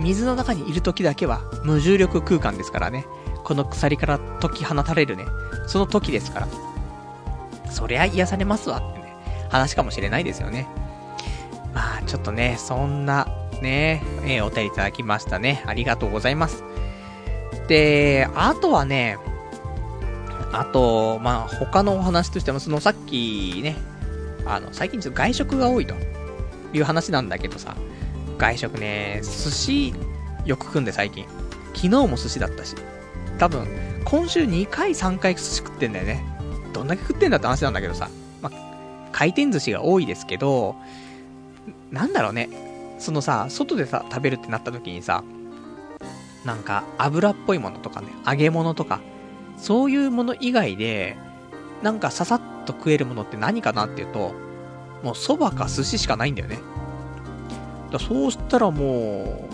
水の中にいる時だけは無重力空間ですからね、この鎖から解き放たれるね、その時ですから。そりゃ癒されますわってね、話かもしれないですよね。まあ、ちょっとね、そんな、ね、えー、お便りいただきましたね。ありがとうございます。で、あとはね、あと、まあ、他のお話としても、そのさっきね、あの、最近ちょっと外食が多いという話なんだけどさ、外食ね、寿司よく食うんで最近。昨日も寿司だったし。多分、今週2回3回寿司食ってんだよね。どんだけ食ってんだって話なんだけどさ。まあ、回転寿司が多いですけど、なんだろうね。そのさ、外でさ、食べるってなった時にさ、なんか油っぽいものとかね、揚げ物とか、そういうもの以外で、なんかささっと食えるものって何かなっていうと、もう蕎麦か寿司しかないんだよね。だそうしたらも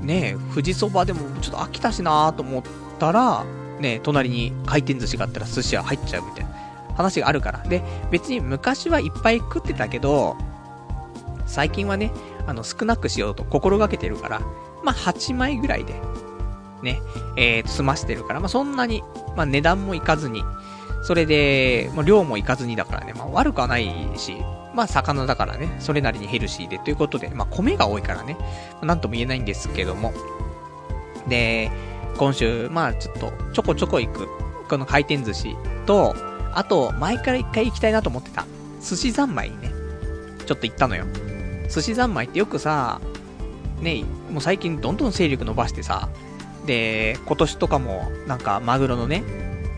う、ねえ富士そばでもちょっと飽きたしなーと思ったら、ね隣に回転寿司があったら寿司屋入っちゃうみたいな話があるから。で、別に昔はいっぱい食ってたけど、最近はね、あの、少なくしようと心がけてるから、まあ、8枚ぐらいで、ね、えー、済ましてるから、まあ、そんなに、まあ、値段もいかずに、それで、まあ、量もいかずにだからね、まあ、悪くはないし、まあ、魚だからね、それなりにヘルシーで、ということで、まあ、米が多いからね、まあ、なんとも言えないんですけども。で、今週、まあ、ちょっと、ちょこちょこ行く、この回転寿司と、あと、前から一回行きたいなと思ってた、寿司三昧にね、ちょっと行ったのよ。寿司三昧ってよくさ、ね、もう最近どんどん勢力伸ばしてさ、で、今年とかも、なんか、マグロのね、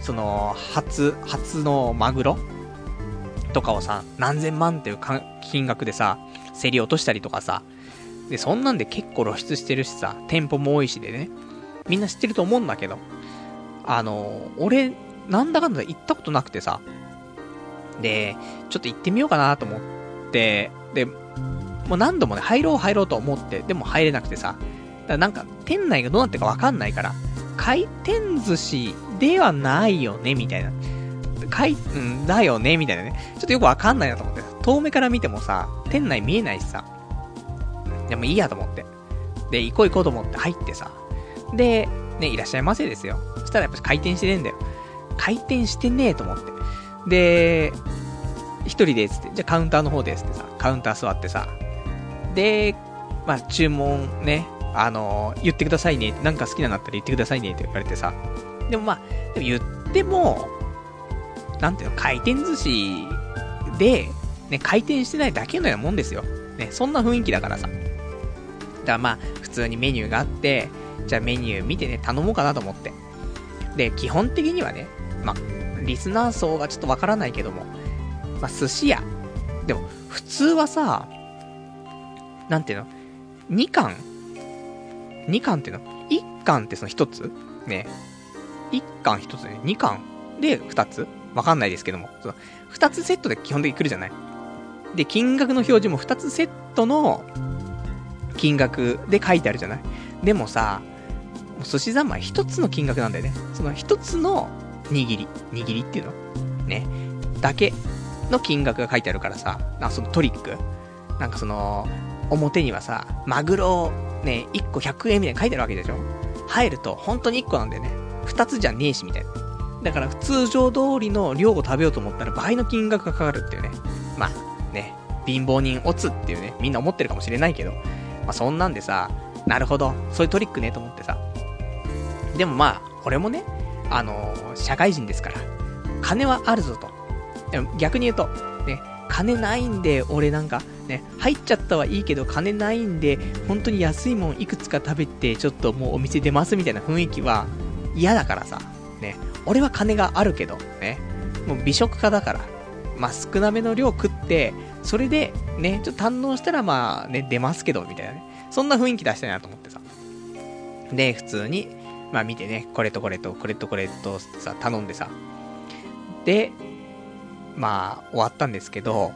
その、初、初のマグロとかをさ、何千万っていう金額でさ、競り落としたりとかさ、で、そんなんで結構露出してるしさ、店舗も多いしでね、みんな知ってると思うんだけど、あの、俺、なんだかんだ行ったことなくてさ、で、ちょっと行ってみようかなと思って、で、もう何度もね、入ろう入ろうと思って、でも入れなくてさ、だなんか、店内がどうなってるかわかんないから、回転寿司ではないよね、みたいな。回、うんだよね、みたいなね。ちょっとよくわかんないなと思って。遠目から見てもさ、店内見えないしさ。でもいいやと思って。で、行こう行こうと思って入ってさ。で、ね、いらっしゃいませですよ。そしたらやっぱ回転してねえんだよ。回転してねえと思って。で、一人でつって、じゃあカウンターの方ですってさ、カウンター座ってさ、で、まあ、注文ね、あのー、言ってくださいね、なんか好きなのあったら言ってくださいねって言われてさ、でもまあ、でも言っても、なんていうの、回転寿司で、ね、回転してないだけのようなもんですよ。ね、そんな雰囲気だからさ。だからまあ、普通にメニューがあって、じゃあメニュー見てね、頼もうかなと思って。で、基本的にはね、まあ、リスナー層がちょっとわからないけども、まあ、寿司屋。でも、普通はさ、なんていうの ?2 巻 ?2 巻っていうの ?1 巻ってその1つね。1巻1つね。2巻で2つ？わかんないですけども。その2つセットで基本的に来るじゃない？で、金額の表示も2つセットの金額で書いてあるじゃない？でもさ、寿司三昧1つの金額なんだよね。その1つの握り、握りっていうの？ね。だけの金額が書いてあるからさ、なんかそのトリック？なんかその、表にはさ、マグロね、1個100円みたいに書いてあるわけでしょ？入ると、本当に1個なんだよね。2つじゃねえし、みたいな。だから、通常通りの量を食べようと思ったら倍の金額がかかるっていうね。まあ、ね、貧乏人オツっていうね、みんな思ってるかもしれないけど、まあそんなんでさ、なるほど、そういうトリックねと思ってさ。でもまあ、俺もね、あのー、社会人ですから、金はあるぞと。でも逆に言うと、金ないんで、俺なんか、ね、入っちゃったはいいけど、金ないんで、本当に安いもんいくつか食べて、ちょっともうお店出ますみたいな雰囲気は嫌だからさ、ね、俺は金があるけど、ね、もう美食家だから、まあ、少なめの量食って、それで、ね、ちょっと堪能したらまあね、出ますけど、みたいなね。そんな雰囲気出したいなと思ってさ。で、普通に、まあ見てね、これとこれと、これとこれとさ、頼んでさ。で、まあ、終わったんですけど、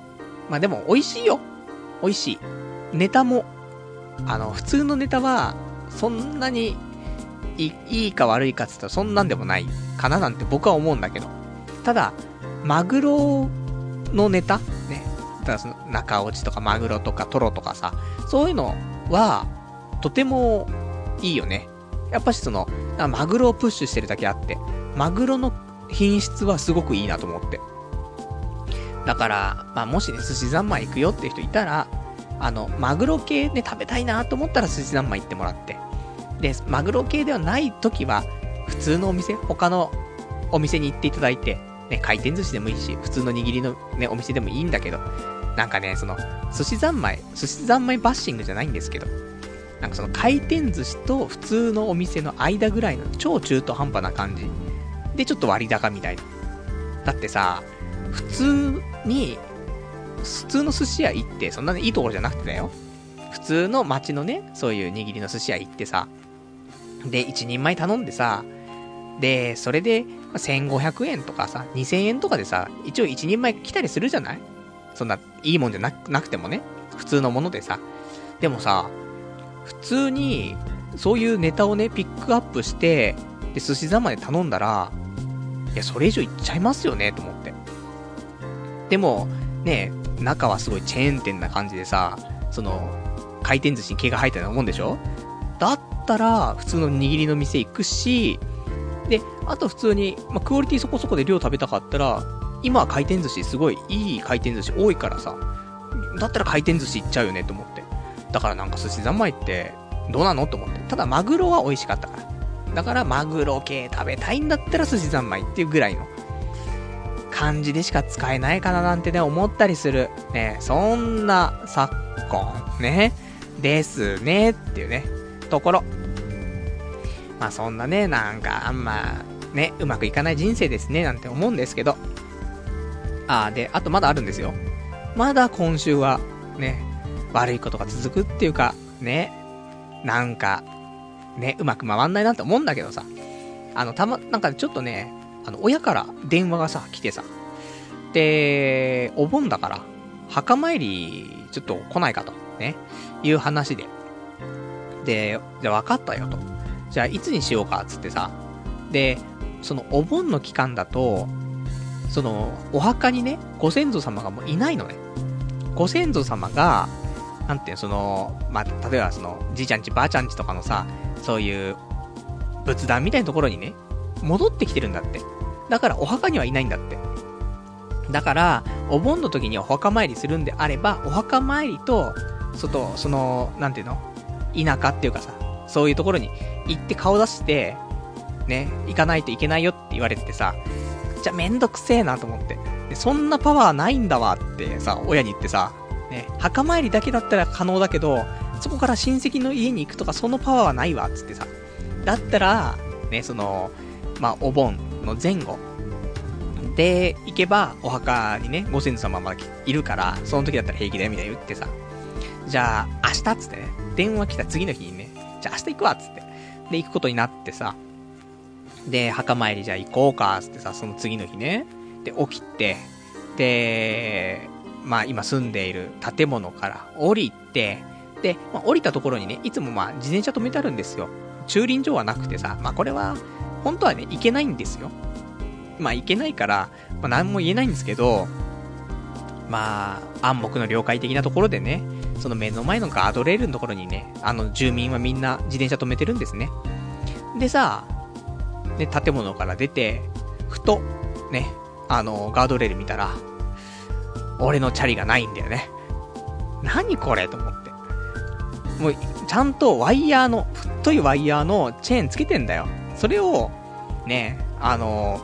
まあでも美味しいよ。美味しい。ネタも、あの、普通のネタは、そんなにいいいか悪いかって言ったらそんなんでもないかななんて僕は思うんだけど。ただ、マグロのネタ？ね。ただその中落ちとかマグロとかトロとかさ、そういうのは、とてもいいよね。やっぱしその、マグロをプッシュしてるだけあって、マグロの品質はすごくいいなと思って。だから、まあ、もしね、寿司三昧行くよって人いたら、あの、マグロ系で食べたいなと思ったら寿司三昧行ってもらって。で、マグロ系ではない時は、普通のお店、他のお店に行っていただいて、ね、回転寿司でもいいし、普通の握りのね、お店でもいいんだけど、なんかね、その、寿司三昧、寿司三昧バッシングじゃないんですけど、なんかその回転寿司と普通のお店の間ぐらいの超中途半端な感じ。で、ちょっと割高みたいな。だってさ、普通に、普通の寿司屋行って、そんなにいいところじゃなくてだよ。普通の街のね、そういう握りの寿司屋行ってさ、で、一人前頼んでさ、で、それで、1500円とかさ、2000円とかでさ、一応一人前来たりするじゃない？そんな、いいもんじゃなくてもね、普通のものでさ。でもさ、普通に、そういうネタをね、ピックアップして、で、寿司三昧で頼んだら、いや、それ以上いっちゃいますよね、と思って。でも、ね、中はすごいチェーン店な感じでさ、その、回転寿司に毛が生えたようなもんでしょ？だったら、普通の握りの店行くし、で、あと普通に、まあ、クオリティそこそこで量食べたかったら、今は回転寿司すごいいい回転寿司多いからさ、だったら回転寿司行っちゃうよねと思って。だからなんか寿司三昧ってどうなのと思って。ただマグロは美味しかったから。だからマグロ系食べたいんだったら寿司三昧っていうぐらいの感じでしか使えないかななんてね、思ったりする。ね、そんな昨今、ね、ですね、っていうね、ところ。まあそんなね、なんかあんま、ね、うまくいかない人生ですね、なんて思うんですけど。あー、で、あとまだあるんですよ。まだ今週は、ね、悪いことが続くっていうか、ね、なんか、ね、うまく回んないなって思うんだけどさ。あの、たま、なんかちょっとね、あの、親から電話がさ、来てさ。で、お盆だから、墓参り、ちょっと来ないかと、ね、いう話で。で、じゃあ分かったよと。じゃあいつにしようか、つってさ。で、そのお盆の期間だと、その、お墓にね、ご先祖様がもういないのね。ご先祖様が、なんていうの、その、まあ、例えばその、じいちゃんちばあちゃんちとかのさ、そういう、仏壇みたいなところにね、戻ってきてるんだって。だからお墓にはいないんだって。だから、お盆の時にお墓参りするんであれば、お墓参りと、外、その、なんていうの？田舎っていうかさ、そういうところに行って顔出して、ね、行かないといけないよって言われててさ、じゃめんどくせえなと思って。で、そんなパワーないんだわってさ、親に言ってさ、ね、墓参りだけだったら可能だけど、そこから親戚の家に行くとかそのパワーはないわっつってさ。だったら、ね、その、まあ、お盆の前後で行けば、お墓にね、ご先祖様まだいるから、その時だったら平気だよみたいに言ってさ。じゃあ、明日っつってね、電話来た次の日にね、じゃあ明日行くわっつって。で、行くことになってさ。で、墓参りじゃあ行こうかっつってさ、その次の日ね。で、起きて、で、まあ今住んでいる建物から降りて、で、まあ、降りたところにね、いつもまあ自転車止めてあるんですよ。駐輪場はなくてさ、まあこれは、本当はね、行けないんですよ。まあ行けないから、まあ何も言えないんですけど、まあ、暗黙の了解的なところでね、その目の前のガードレールのところにね、あの住民はみんな自転車止めてるんですね。でさ、ね、建物から出て、ふと、ね、あの、ガードレール見たら、俺のチャリがないんだよね。何これと思って。もう、ちゃんとワイヤーの、太いワイヤーのチェーンつけてんだよ。それを、ね、あの、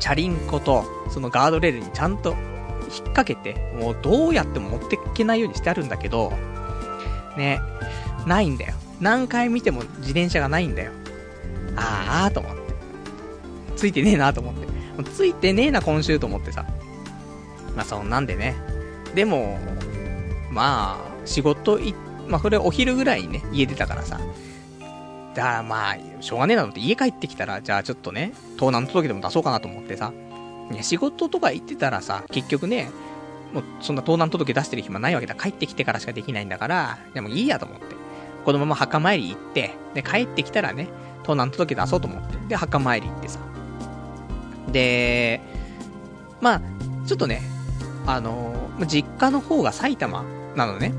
チャリンコと、そのガードレールにちゃんと引っ掛けて、もうどうやっても持っていけないようにしてあるんだけど、ね、ないんだよ。何回見ても自転車がないんだよ。あーと思って。ついてねえなと思って。もうついてねえな今週と思ってさ。まあそんなんでね。でも、まあ、仕事い、まあこれお昼ぐらいにね、家出たからさ。だからまあ、しょうがねえなと思って家帰ってきたら、じゃあちょっとね、盗難届でも出そうかなと思ってさ。いや、仕事とか行ってたらさ、結局ね、もうそんな盗難届出してる暇ないわけだ。帰ってきてからしかできないんだから、でもいいやと思って。このまま墓参り行って、で、帰ってきたらね、盗難届出そうと思って。で、墓参り行ってさ。で、まあ、ちょっとね、あのー実家の方が埼玉なのね。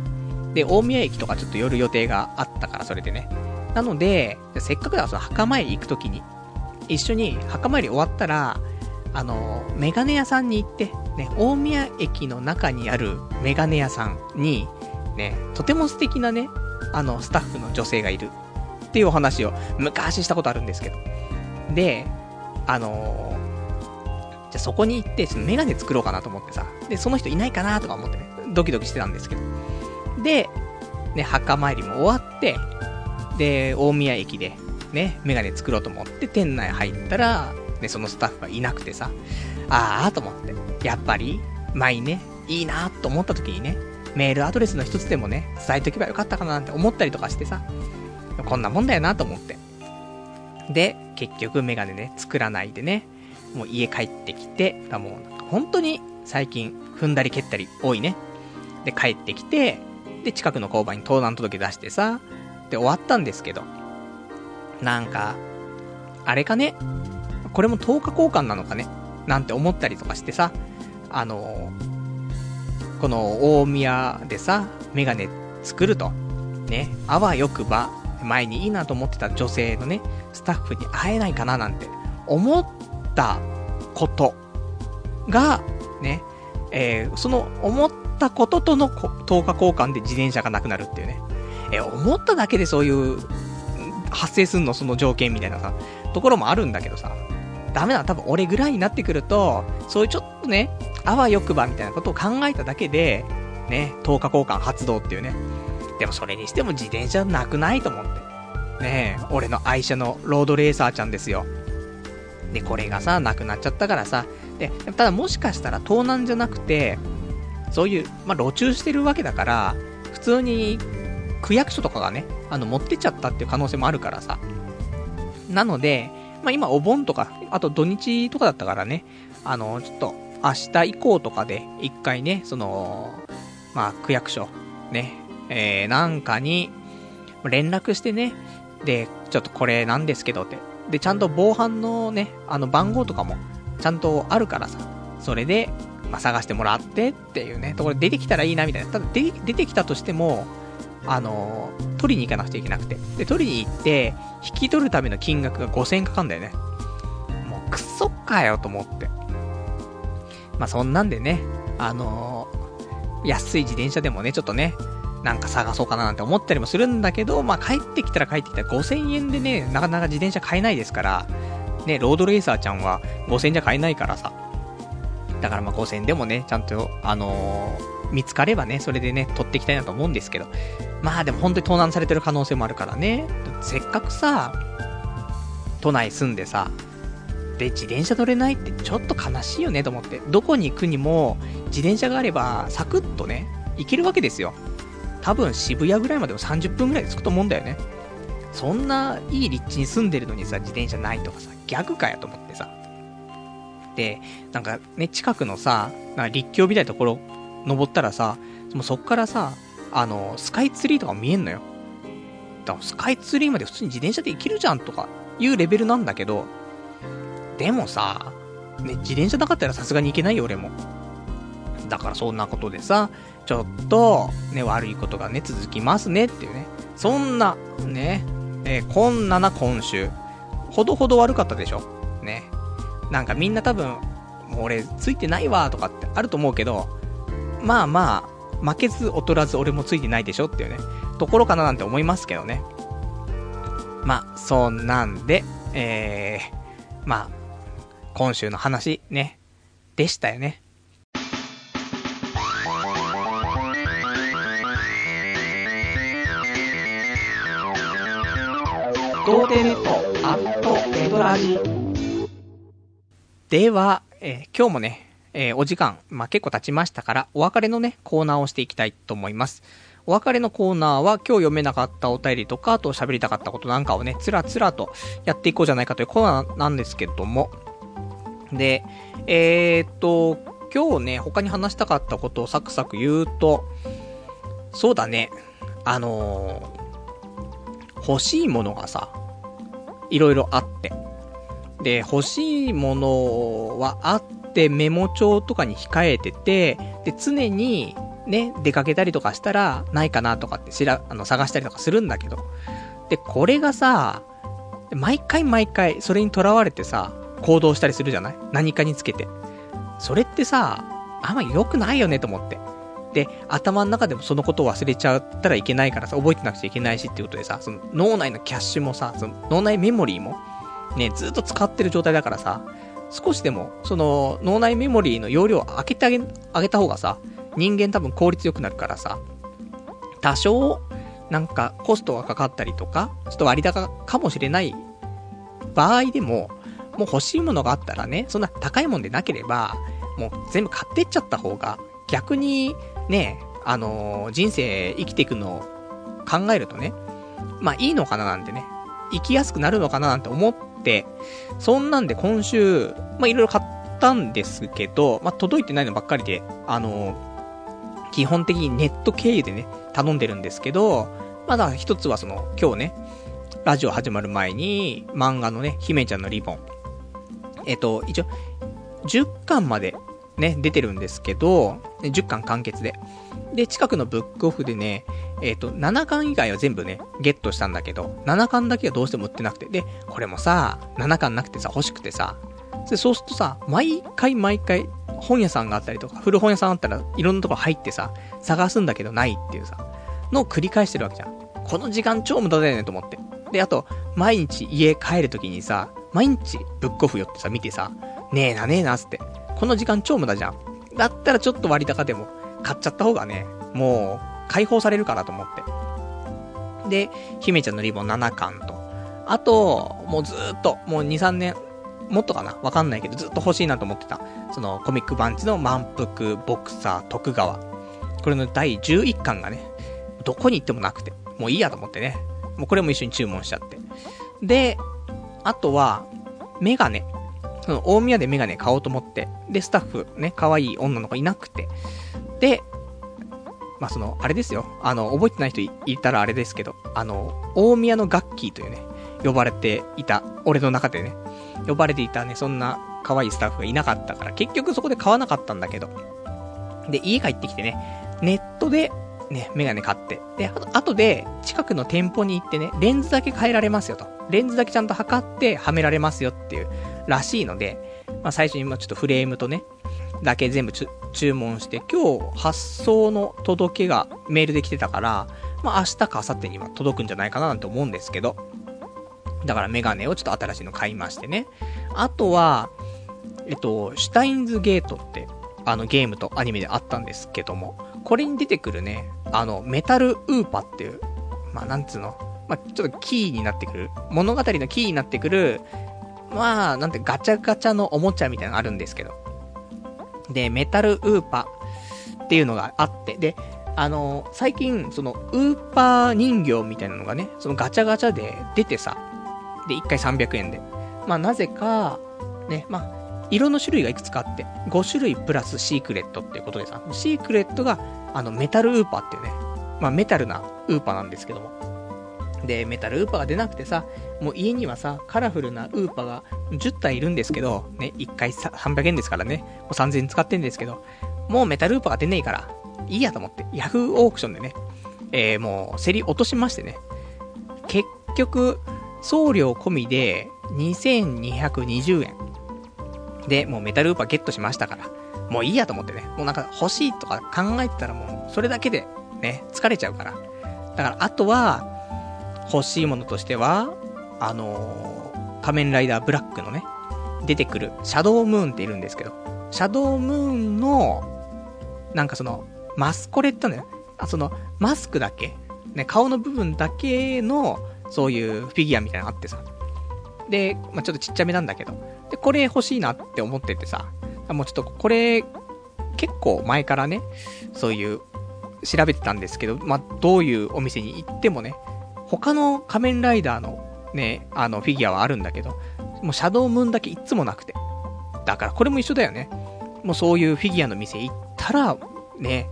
で、大宮駅とかちょっと寄る予定があったから、それでね。なので、せっかくだからその墓参り行くときに、一緒に墓参り終わったら、あのメガネ屋さんに行って、ね、大宮駅の中にあるメガネ屋さんに、ね、とても素敵なね、あの、スタッフの女性がいるっていうお話を昔したことあるんですけど。で、あのーじゃそこに行って、そのメガネ作ろうかなと思ってさ。で、その人いないかなとか思ってね、ドキドキしてたんですけど。で、ね、墓参りも終わって、で、大宮駅で、ね、メガネ作ろうと思って店内入ったら、ね、そのスタッフがいなくてさ、あーと思って。やっぱり、前ね、いいなと思った時にね、メールアドレスの一つでもね、伝えとけばよかったかななんて思ったりとかしてさ、こんなもんだよなと思って。で、結局メガネね、作らないでね、もう家帰ってきて、だもうなんか本当に最近踏んだり蹴ったり多いね。で、帰ってきて、で、近くの交番に盗難届出してさ、で終わったんですけど、なんか、あれかね？これも10日交換なのかね？なんて思ったりとかしてさ、あのこの大宮でさ、メガネ作ると、ね、あわよくば、前にいいなと思ってた女性のね、スタッフに会えないかななんて思ったこと。が、ね、えー、その思ったこととの10日交換で自転車がなくなるっていうね。え、思っただけでそういう発生すんの？その条件みたいなさ、ところもあるんだけどさ、ダメなの、多分俺ぐらいになってくると、そういうちょっとね、あわよくばみたいなことを考えただけで、ね、10日交換発動っていうね。でもそれにしても自転車なくないと思って。ねえ、俺の愛車のロードレーサーちゃんですよ。で、これがさ、なくなっちゃったからさ、で、ただもしかしたら盗難じゃなくて、そういう、まあ、路駐してるわけだから、普通に区役所とかがね、あの、持ってっちゃったっていう可能性もあるからさ。なので、まあ、今お盆とか、あと土日とかだったからね、あの、ちょっと、明日以降とかで、一回ね、その、まあ、区役所、ね、えー、なんかに、連絡してね、で、ちょっとこれなんですけどって。で、ちゃんと防犯のね、あの番号とかも、ちゃんとあるからさ、それで、まあ、探してもらってっていうね、ところ出てきたらいいなみたいな。ただ、出てきたとしても、あのー、取りに行かなくちゃいけなくて。で、取りに行って、引き取るための金額が5000円かかんだよね。もう、くっそかよと思って。まあ、そんなんでね、あのー、安い自転車でもね、ちょっとね、なんか探そうかななんて思ったりもするんだけど、まあ、帰ってきたら帰ってきたら5000円でね、なかなか自転車買えないですから、ね、ロードレーサーちゃんは5000円じゃ買えないからさ。だからまあ5000円でもね、ちゃんと、あのー、見つかればね、それでね、取っていきたいなと思うんですけど。まあでも本当に盗難されてる可能性もあるからね。せっかくさ、都内住んでさ、で、自転車乗れないってちょっと悲しいよねと思って。どこに行くにも、自転車があれば、サクッとね、行けるわけですよ。多分渋谷ぐらいまでも30分ぐらいで着くと思うんだよね。そんないい立地に住んでるのにさ、自転車ないとかさ、ギャグかやと思ってさ。で、なんかね、近くのさ、立教みたいなところ登ったらさ、もうそっからさ、あの、スカイツリーとか見えんのよ。だからスカイツリーまで普通に自転車で行けるじゃんとかいうレベルなんだけど、でもさ、ね、自転車なかったらさすがに行けないよ、俺も。だからそんなことでさ、ちょっと、ね、悪いことがね、続きますねっていうね。そんな、ね、えー、こんなな今週。ほどほど悪かったでしょね。なんかみんな多分、俺ついてないわとかってあると思うけど、まあまあ、負けず劣らず俺もついてないでしょっていうね、ところかななんて思いますけどね。まあ、そんなんで、えー、まあ、今週の話ね、でしたよね。童貞ネットアットエドラジでは、えー、今日もね、えー、お時間、まあ、結構経ちましたから、お別れのね、コーナーをしていきたいと思います。お別れのコーナーは今日読めなかったお便りとか、あと喋りたかったことなんかをね、つらつらとやっていこうじゃないかというコーナーなんですけども。で、えー、っと、今日ね、他に話したかったことをサクサク言うと、そうだね、あの欲しいものがさ、いろいろあって。で、欲しいものはあってメモ帳とかに控えてて、で、常にね、出かけたりとかしたら、ないかなとかって知ら、あの、探したりとかするんだけど。で、これがさ、毎回毎回、それにとらわれてさ、行動したりするじゃない？何かにつけて。それってさ、あんま良くないよねと思って。で、頭の中でもそのことを忘れちゃったらいけないからさ、覚えてなくちゃいけないしっていうことでさ、その脳内のキャッシュもさ、その脳内メモリーも、ね、ずっと使ってる状態だからさ、少しでも、その脳内メモリーの容量を開けてあげ、あげた方がさ、人間多分効率良くなるからさ、多少、なんかコストがかかったりとか、ちょっと割高かもしれない場合でも、もう欲しいものがあったらね、そんな高いもんでなければ、もう全部買ってっちゃった方が、逆にね、あのー、人生生きていくのを考えるとね、まあいいのかななんてね、生きやすくなるのかななんて思って、そんなんで今週、まあいろいろ買ったんですけど、まあ届いてないのばっかりで、あの、基本的にネット経由でね、頼んでるんですけど、まだ一つはその、今日ね、ラジオ始まる前に、漫画のね、姫ちゃんのリボン。えっ、と、一応、10巻までね、出てるんですけど、10巻完結で。で、近くのブックオフでね、えっ、と、7巻以外は全部ね、ゲットしたんだけど、7巻だけはどうしても売ってなくて。で、これもさ、7巻なくてさ、欲しくてさ、で、そうするとさ、毎回毎回、本屋さんがあったりとか、古本屋さんあったらいろんなとこ入ってさ、探すんだけどないっていうさ、のを繰り返してるわけじゃん。この時間超無駄だよねと思って。で、あと、毎日家帰るときにさ、毎日ブックオフ寄ってさ、見てさ、ねえなねえな、つって。この時間超無駄じゃん。だったらちょっと割高でも、買っちゃった方がね、もう、解放されるかなと思って。で、姫ちゃんのリボン7巻と。あと、もうずっと、もう2、3年、もっとかな？わかんないけど、ずっと欲しいなと思ってた。その、コミックバンチの満腹、ボクサー、徳川。これの第11巻がね、どこに行ってもなくて、もういいやと思ってね。もうこれも一緒に注文しちゃって。で、あとは、メガネ。その、大宮でメガネ買おうと思って。で、スタッフ、ね、可愛い女の子いなくて。で、まあ、その、あれですよ。あの、覚えてない人いたらあれですけど、あの、大宮のガッキーというね、呼ばれていた、俺の中でね、呼ばれていたね、そんな可愛いスタッフがいなかったから、結局そこで買わなかったんだけど。で、家帰ってきてね、ネットで、ね、メガネ買って。で、あと、後で、近くの店舗に行ってね、レンズだけ変えられますよと。レンズだけちゃんと測ってはめられますよっていう、らしいので、まあ最初にまちょっとフレームとね、だけ全部注文して、今日発送の届けがメールで来てたから、まあ明日か明後日には届くんじゃないかななんて思うんですけど、だからメガネをちょっと新しいの買いましてね。あとは、えっと、シュタインズゲートって、あのゲームとアニメであったんですけども、これに出てくるね、あの、メタルウーパっていう、まあなんつうの、まあちょっとキーになってくる、物語のキーになってくる、まあなんてガチャガチャのおもちゃみたいなのあるんですけど。で、メタルウーパっていうのがあって、で、あの、最近、その、ウーパー人形みたいなのがね、そのガチャガチャで出てさ、で、1回300円で。まあ、なぜか、ね、まあ、色の種類がいくつかあって、5種類プラスシークレットっていうことでさ、シークレットが、あの、メタルウーパーっていうね、まあ、メタルなウーパーなんですけども。で、メタルウーパーが出なくてさ、もう家にはさ、カラフルなウーパーが10体いるんですけど、ね、1回300円ですからね、もう3000円使ってんですけど、もうメタルウーパーが出ねえから、いいやと思って、ヤフーオークションでね、えー、もう競り落としましてね、結局、送料込みで2220円。で、もうメタルウーパーゲットしましたから、もういいやと思ってね、もうなんか欲しいとか考えてたらもう、それだけでね、疲れちゃうから。だから、あとは、欲しいものとしては、あのー、仮面ライダーブラックのね、出てくる、シャドウムーンっているんですけど、シャドウムーンの、なんかその、マスコレってのよ。あ、その、マスクだけ、ね、顔の部分だけの、そういうフィギュアみたいなのあってさ。で、まあ、ちょっとちっちゃめなんだけど。で、これ欲しいなって思っててさ。もうちょっとこれ、結構前からね、そういう、調べてたんですけど、まあ、どういうお店に行ってもね、他の仮面ライダーのね、あのフィギュアはあるんだけど、もうシャドウムーンだけいつもなくて。だからこれも一緒だよね。もうそういうフィギュアの店行ったら、ね、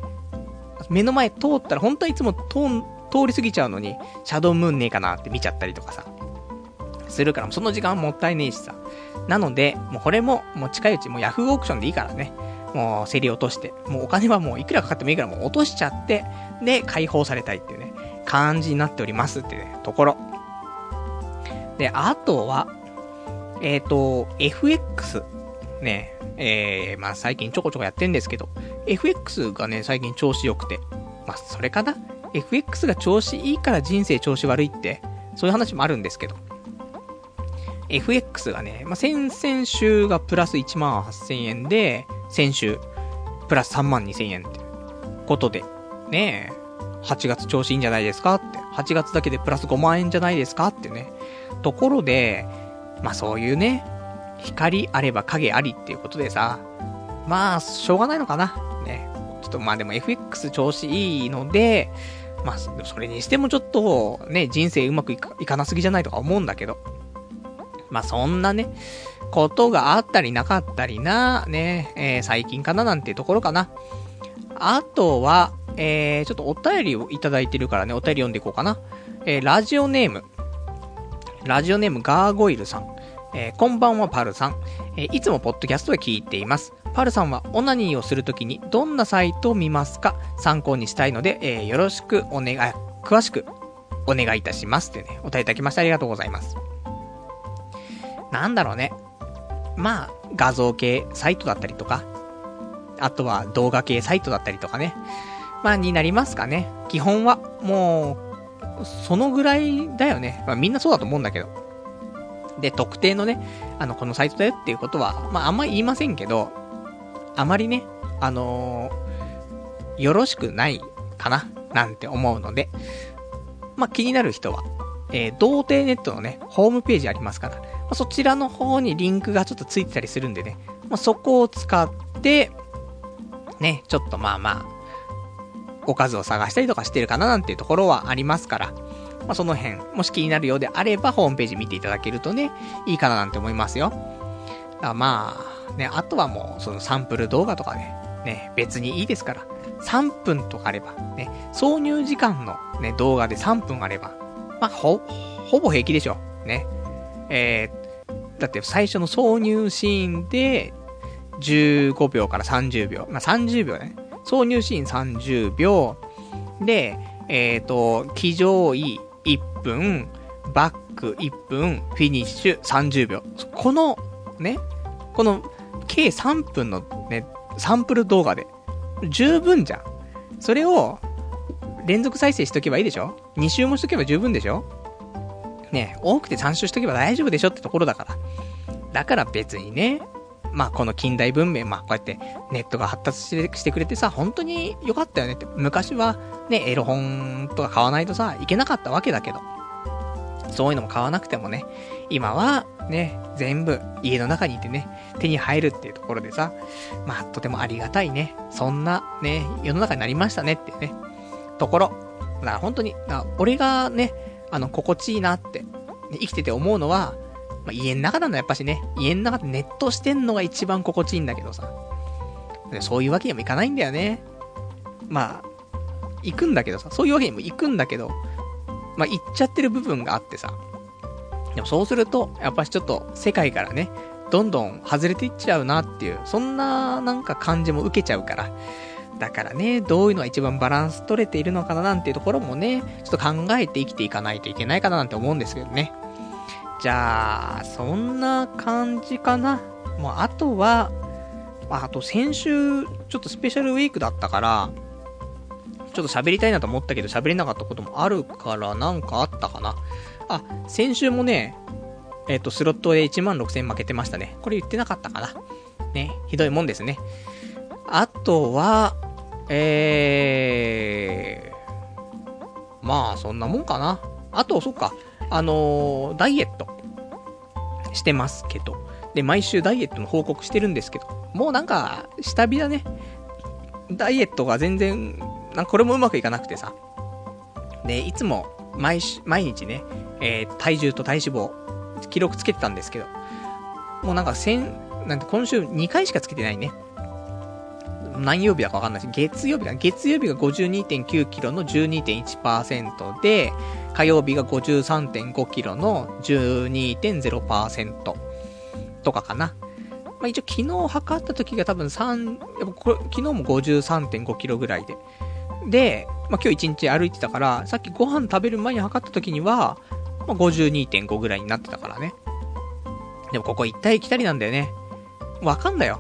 目の前通ったら本当はいつも通り過ぎちゃうのに、シャドウムーンねえかなって見ちゃったりとかさ、するから、その時間はもったいねえしさ。なので、もうこれも、もう近いうち、もうヤフーオークションでいいからね、もう競り落として、もうお金はもういくらかかってもいいからもう落としちゃって、で、解放されたいっていうね、感じになっておりますってね、ところ。で、あとは、えっ、ー、と、FX。ね、えー、まあ最近ちょこちょこやってんですけど、FX がね、最近調子良くて。まあそれかな ?FX が調子いいから人生調子悪いって、そういう話もあるんですけど。FX がね、まあ、先々週がプラス1万8000円で、先週、プラス3万2000円ってことで、ねえ、8月調子いいんじゃないですかって、8月だけでプラス5万円じゃないですかってね、ところで、まあそういうね、光あれば影ありっていうことでさ、まあ、しょうがないのかな。ね。ちょっとまあでも FX 調子いいので、まあ、それにしてもちょっと、ね、人生うまくいかいかなすぎじゃないとか思うんだけど。まあそんなね、ことがあったりなかったりな、ね、えー、最近かななんていうところかな。あとは、えー、ちょっとお便りをいただいてるからね、お便り読んでいこうかな。えー、ラジオネーム。ラジオネームガーゴイルさん。えー、こんばんはパルさん。えー、いつもポッドキャストで聞いています。パルさんはオナニーをするときにどんなサイトを見ますか？参考にしたいので、えー、よろしくお願い、詳しくお願いいたしますってね、お答えいただきましてありがとうございます。なんだろうね。まあ、画像系サイトだったりとか、あとは動画系サイトだったりとかね。まあ、になりますかね。基本は、もう、そのぐらいだよね。まあ、みんなそうだと思うんだけど。で、特定のね、あの、このサイトだよっていうことは、まあ、あんまり言いませんけど、あまりね、あのー、よろしくないかな、なんて思うので、まあ、気になる人は、えー、童貞ネットのね、ホームページありますから、まあ、そちらの方にリンクがちょっとついてたりするんでね、まあ、そこを使って、ね、ちょっとまあまあ、おかずを探したりとかしてるかななんていうところはありますから、まあ、その辺、もし気になるようであれば、ホームページ見ていただけるとね、いいかななんて思いますよ。だまあ、ね、あとはもう、そのサンプル動画とかね、ね、別にいいですから。3分とかあれば、ね、挿入時間のね、動画で3分あれば、まあ、ほ、ほぼ平気でしょ。ね。えー、だって最初の挿入シーンで、15秒から30秒。まあ、30秒ね。挿入シーン30秒。で、えっ、ー、と、騎乗位1分、バック1分、フィニッシュ30秒。この、ね、この、計3分のね、サンプル動画で、十分じゃん。それを、連続再生しとけばいいでしょ ?2 週もしとけば十分でしょ？ね多くて3週しとけば大丈夫でしょってところだから。だから別にね、まあこの近代文明、まあこうやってネットが発達してしてくれてさ、本当に良かったよねって。昔はね、エロ本とか買わないとさ、いけなかったわけだけど。そういうのも買わなくてもね、今はね、全部家の中にいてね、手に入るっていうところでさ、まあとてもありがたいね、そんなね、世の中になりましたねっていうね、ところ。だから本当に、俺がね、あの、心地いいなって、ね、生きてて思うのは、まあ、家の中なんだやっぱしね。家の中でネットしてんのが一番心地いいんだけどさ。そういうわけにもいかないんだよね。まあ、行くんだけどさ、そういうわけにも行くんだけど、まあ行っちゃってる部分があってさ。でもそうすると、やっぱしちょっと世界からね、どんどん外れていっちゃうなっていう、そんななんか感じも受けちゃうから。だからね、どういうのが一番バランス取れているのかななんていうところもね、ちょっと考えて生きていかないといけないかななんて思うんですけどね。じゃあ、そんな感じかな。もうあとは、あと先週、ちょっとスペシャルウィークだったから、ちょっと喋りたいなと思ったけど喋れなかったこともあるからなんかあったかな。あ、先週もね、えっ、ー、と、スロットで1万6000負けてましたね。これ言ってなかったかな。ね、ひどいもんですね。あとは、えー、まあ、そんなもんかな。あと、そっか、あのー、ダイエットしてますけど、で、毎週ダイエットの報告してるんですけど、もうなんか、下火だね。ダイエットが全然、なんかこれもうまくいかなくてさ。で、いつも、毎週、毎日ね、えー、体重と体脂肪、記録つけてたんですけど、もうなんか先、なんて今週2回しかつけてないね。何曜日だかわかんないし、月曜日だ。月曜日が52.9キロの12.1%で、火曜日が53.5キロの12.0%とかかな。まあ、一応昨日測った時が多分3、やっぱこれ昨日も53.5キロぐらいで。で、まあ、今日1日歩いてたから、さっきご飯食べる前に測った時には、まあ、52.5ぐらいになってたからね。でもここ行ったり来たりなんだよね。わかんだよ。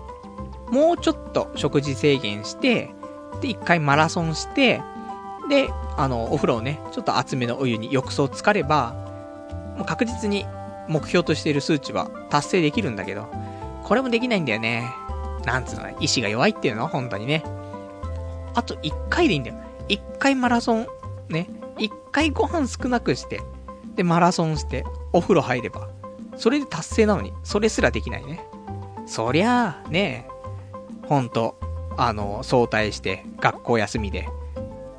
もうちょっと食事制限して、で、一回マラソンして、で、あの、お風呂をね、ちょっと厚めのお湯に浴槽浸かれば、もう確実に目標としている数値は達成できるんだけど、これもできないんだよね。なんつうのね、意志が弱いっていうの？本当にね。あと1回でいいんだよ。1回マラソン、ね。1回ご飯少なくして、で、マラソンして、お風呂入れば。それで達成なのに、それすらできないね。そりゃあ、ねほんと、あの、早退して、学校休みで、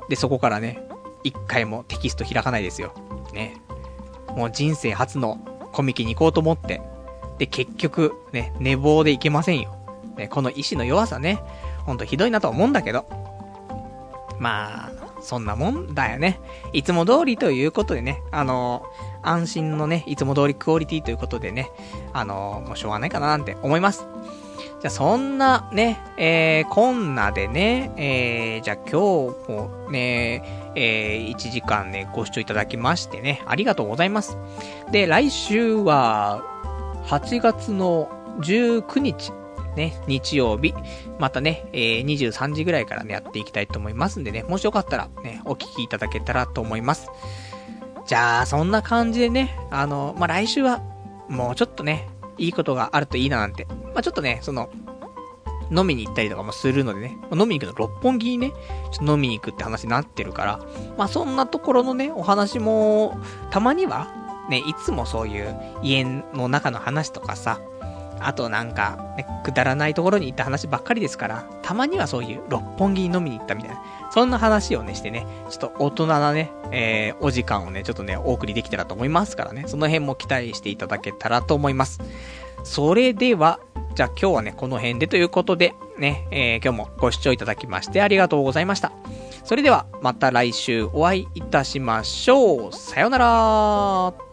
で、そこからね、一回もテキスト開かないですよ。ね。もう人生初のコミケに行こうと思って、で、結局、ね、寝坊で行けませんよ。ね、この意志の弱さね、ほんとひどいなと思うんだけど。まあ、そんなもんだよね。いつも通りということでね、あの、安心のね、いつも通りクオリティということでね、あの、もうしょうがないかななんて思います。ゃそんなね、えー、こんなでね、えー、じゃあ今日もね、えー、1時間ね、ご視聴いただきましてね、ありがとうございます。で、来週は、8月の19日、ね、日曜日、またね、えー、23時ぐらいからね、やっていきたいと思いますんでね、もしよかったらね、お聞きいただけたらと思います。じゃあ、そんな感じでね、あの、まあ、来週は、もうちょっとね、いいことがあるといいななんて。まあ、ちょっとね、その、飲みに行ったりとかもするのでね、飲みに行くの六本木にね、ちょっと飲みに行くって話になってるから、まあそんなところのね、お話も、たまには、ね、いつもそういう家の中の話とかさ、あとなんか、ね、くだらないところに行った話ばっかりですから、たまにはそういう六本木に飲みに行ったみたいな、そんな話をねしてね、ちょっと大人なね、えー、お時間をね、ちょっとね、お送りできたらと思いますからね、その辺も期待していただけたらと思います。それでは、じゃあ今日はね、この辺でということで、ね、えー、今日もご視聴いただきましてありがとうございました。それでは、また来週お会いいたしましょう。さようなら